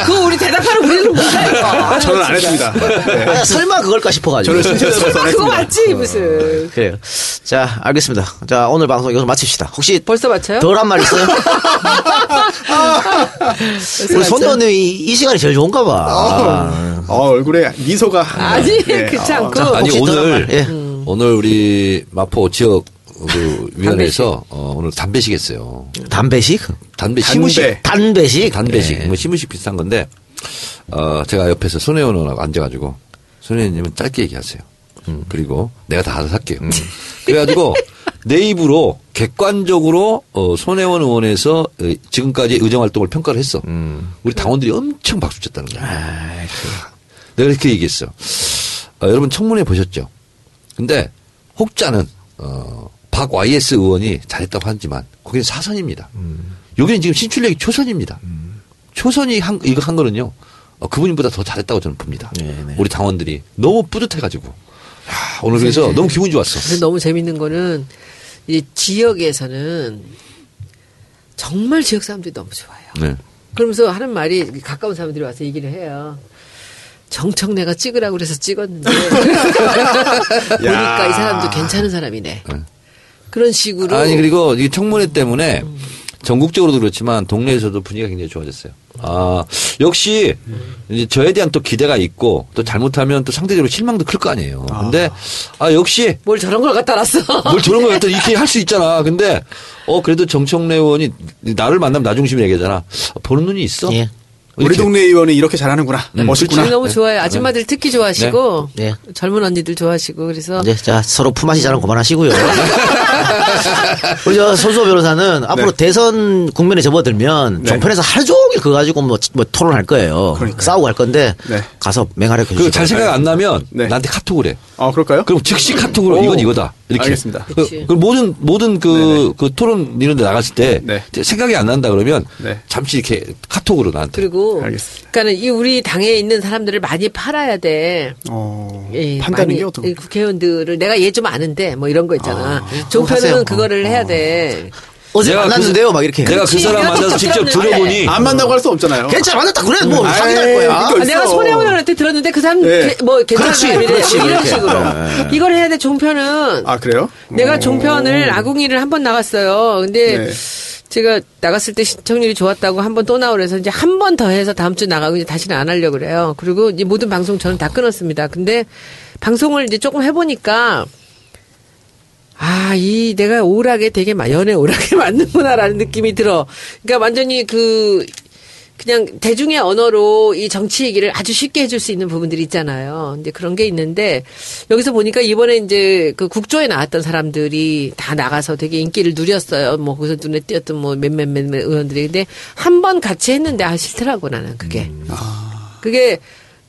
그거 우리 대답하는 우리는 못해요. 저는 안 했습니다. 네. 아, 설마 그걸까 싶어가지고. 저는 신체적으로 안 그거 했습니다. 맞지 무슨. 그래요. 자, 알겠습니다. 자, 오늘 방송 여기서 마칩시다. 혹시 벌써 맞춰요? 덜한 말 있어요? 우리 손녀님 이, 이 시간이 제일 좋은가 봐. 아, 어, 얼굴에 미소가. 아니 네. 그렇지 않고 자, 아니 오늘 예. 오늘 우리 마포 지역 그 위원회에서 어, 오늘 담배식 했어요. 담배식? 담배 담배. 시무식 단배식? 단배식 예. 뭐 시무식 비슷한 건데 어 제가 옆에서 손혜원 의원하고 앉아가지고 손혜원님은 짧게 얘기하세요. 음. 그리고 내가 다 알아서 할게요. 그래가지고 내 입으로 객관적으로 어, 손혜원 의원에서 어, 지금까지 의정 활동을 평가를 했어. 음. 우리 당원들이 엄청 박수 쳤다는 거야. 아, 내가 이렇게 얘기했어. 어, 여러분 청문회 보셨죠? 근데 혹자는 어, 박 YS 의원이 잘했다고 하지만 거기는 사선입니다. 여기는 지금 신출력이 초선입니다. 초선이 한, 이거 한 거는요. 어, 그분보다 더 잘했다고 저는 봅니다. 네, 네. 우리 당원들이 너무 뿌듯해가지고 야, 오늘 그래서 너무 기분이 좋았어. 너무 재밌는 거는 이 지역에서는 정말 지역 사람들이 너무 좋아요. 네. 그러면서 하는 말이 가까운 사람들이 와서 얘기를 해요. 정청래가 찍으라고 그래서 찍었는데 보니까 이 사람도 괜찮은 사람이네. 그런 식으로 아니 그리고 이 청문회 때문에 전국적으로도 그렇지만 동네에서도 분위기가 굉장히 좋아졌어요. 아 역시 이제 저에 대한 또 기대가 있고 또 잘못하면 또 상대적으로 실망도 클 거 아니에요. 근데 아 역시 뭘 저런 걸 갖다 놨어. 뭘 저런 거 갖다 이렇게 할 수 있잖아. 근데 어 그래도 정청래 의원이 나를 만나면 나 중심에 얘기하잖아. 보는 눈이 있어. 예. 우리 이렇게. 동네 의원이 이렇게 잘하는구나. 멋있구나. 너무 좋아요. 아줌마들 특히 좋아하시고 네. 젊은 언니들 좋아하시고 그래서 이제 자 서로 품앗이 자랑 그만하시고요. 우리 저 손수호 변호사는 앞으로 대선 국면에 접어들면 네. 종편에서 하루 종일 그거 가지고 뭐, 뭐 토론할 거예요. 그러니까요. 싸우고 할 건데 네. 가서 맹활약 해주시기 그잘 생각 안 나면 네. 나한테 카톡을 해. 어, 그럴까요? 그럼 즉시 카톡으로 오. 이건 이거다. 이렇게. 알겠습니다. 그. 그 모든 모든 그, 그 토론 이런 데 나갔을 때 네. 생각이 안 난다 그러면 네. 잠시 이렇게 카톡으로 나한테. 그리고 알겠습니다. 그러니까 이 우리 당에 있는 사람들을 많이 팔아야 돼. 어, 예, 판다는 많이 게 어떻게. 이 국회의원들을 내가 얘 좀 아는데 뭐 이런 거 있잖아. 하세요. 종편은 그거를 해야 돼. 어제 내가 만났는데요, 그, 막 이렇게. 내가 그 사람 내가 만나서 직접. 들어보니 안 만나고 할 수 없잖아요. 괜찮아 만났다 그래 뭐 상의할 거야. 그러니까 아, 내가 있어. 손혜원한테 들었는데 그 사람 네. 게- 뭐 괜찮은 사람이래. 뭐 이런. 식으로. 이걸 해야 돼 종편은. 아, 그래요? 내가 오. 종편을 아궁이를 한 번 나갔어요. 근데 네. 제가 나갔을 때 시청률이 좋았다고 한 번 또 나오래서 이제 한 번 더 해서 다음 주 나가고 이제 다시는 안 하려고 그래요. 그리고 이제 모든 방송 저는 다 끊었습니다. 근데 방송을 이제 조금 해보니까 아, 이 내가 오락에 되게 마- 연애 오락에 맞는구나라는 느낌이 들어. 그러니까 완전히 그 그냥 대중의 언어로 이 정치 얘기를 아주 쉽게 해줄 수 있는 부분들이 있잖아요. 이제 그런 게 있는데 여기서 보니까 이번에 이제 그 국조에 나왔던 사람들이 다 나가서 되게 인기를 누렸어요. 뭐 거기서 눈에 띄었던 뭐 몇몇몇 의원들이 근데 한 번 같이 했는데 아 싫더라고 나는 그게. 그게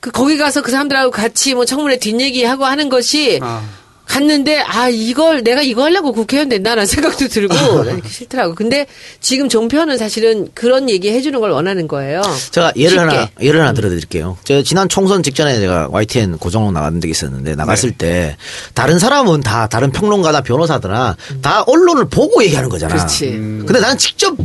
그 거기 가서 그 사람들하고 같이 뭐 청문회 뒷얘기하고 하는 것이 아. 갔는데 아 이걸 내가 이거 하려고 국회의원 된다는 생각도 들고 난 싫더라고. 근데 지금 종편은 사실은 그런 얘기 해주는 걸 원하는 거예요. 제가 예를 쉽게. 하나 예를 하나 들어드릴게요. 제가 지난 총선 직전에 제가 YTN 고정으로 나갔는 데 있었는데 나갔을 네. 때 다른 사람은 다 다른 평론가나 변호사들나 다 언론을 보고 얘기하는 거잖아. 음. 그렇지. 근데 나는 직접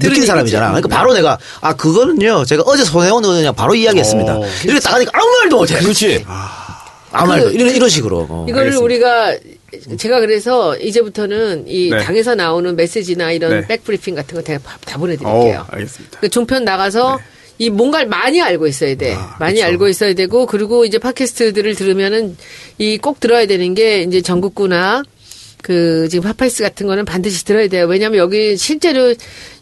느낀. 사람이잖아. 그러니까 바로 내가 아 그거는요 제가 어제 손혜원 의원이랑 바로 이야기했습니다. 어. 이렇게 나가니까 아무 말도 못해. 그렇지. 아 무 말도 이런 이런 식으로. 어. 이거를 알겠습니다. 우리가 제가 그래서 이제부터는 이 네. 당에서 나오는 메시지나 이런 네. 백브리핑 같은 거 다, 다 어, 보내드릴게요. 알겠습니다. 그 종편 나가서 이 뭔가를 많이 알고 있어야 돼. 아, 많이 그쵸. 알고 있어야 되고 그리고 이제 팟캐스트들을 들으면은 이 꼭 들어야 되는 게 이제 전국구나 그 지금 팟파이스 같은 거는 반드시 들어야 돼요. 왜냐하면 여기 실제로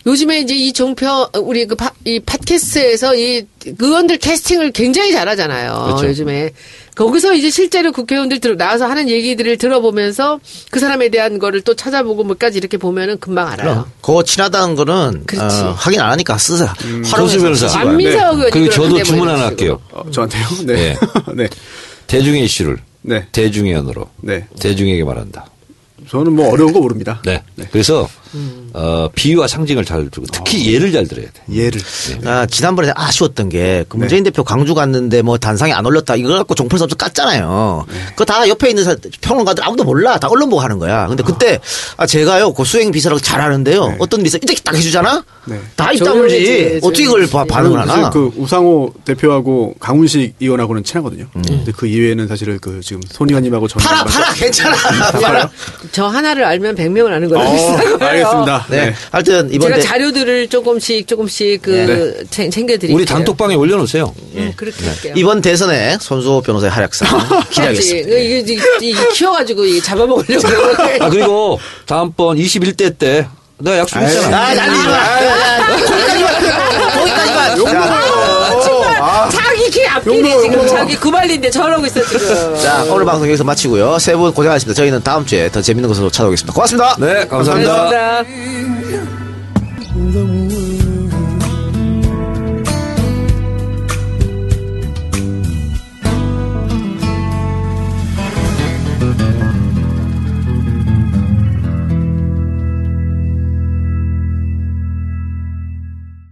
요즘에 이제 이 종편 우리 그 이 팟캐스트에서 이 의원들 캐스팅을 굉장히 잘하잖아요. 그렇죠. 요즘에 거기서 이제 실제로 국회의원들 들어 나와서 하는 얘기들을 들어보면서 그 사람에 대한 거를 또 찾아보고 뭐까지 이렇게 보면은 금방 알아요. 그럼 그거 친하다는 거는 그렇지. 어, 확인 안 하니까 쓰세요. 조수 변호사. 안민석 의원님 그리고 저도 그렇게 주문 하나. 할게요. 어, 저한테요? 네. 네. 대중의 이슈를 네. 대중의 언어로 네. 대중에게 말한다. 저는 뭐 어려운 거 모릅니다. 네. 그래서 음. 어, 비유와 상징을 잘 주고 특히 어. 예를 잘 들어야 돼. 예를. 아, 지난번에 아쉬웠던 게, 그 문재인 대표 광주 갔는데 뭐 단상에 안 올렸다. 이거 갖고 종편 선수 깠잖아요. 그거 다 옆에 있는 사- 평론가들 아무도 몰라. 다 언론 보고 하는 거야. 근데 그때, 아, 제가요, 그 수행 비서라고 잘 하는데요. 어떤 일이 있어. 이렇게 딱 해주잖아? 네. 다입 조용해지, 다물지. 어떻게 그걸 봐- 반응을 하나? 그 우상호 대표하고 강훈식 의원하고는 친하거든요. 근데 그 이외에는 사실은 그 지금 손의원님하고 저는 팔아, 팔아, 괜찮아. 팔아. 저 하나를 알면 100명을 아는 거랑 어, 비슷한 거예요. 알겠습니다. 네. 네. 하여튼, 이번 제가 대, 자료들을 조금씩 조금씩 그 챙- 챙겨드릴게요. 우리 단톡방에 올려놓으세요. 음, 그렇게 할게요. 이번 대선에 손수호 변호사의 활약상. 기대하겠습니다. 이거 키워가지고 잡아먹으려고. 아 그리고 다음번 21대 때 내가 약속했잖아. 아, 마. 거기까지만. 거기까지만. 자, 자기 키 앞길이 지금 자기 구발린데 저러고 있어 지금. 자, 오늘 방송 여기서 마치고요. 세 분 고생하셨습니다. 저희는 다음 주에 더 재밌는 것으로 찾아오겠습니다. 고맙습니다. 네, 감사합니다. 감사합니다.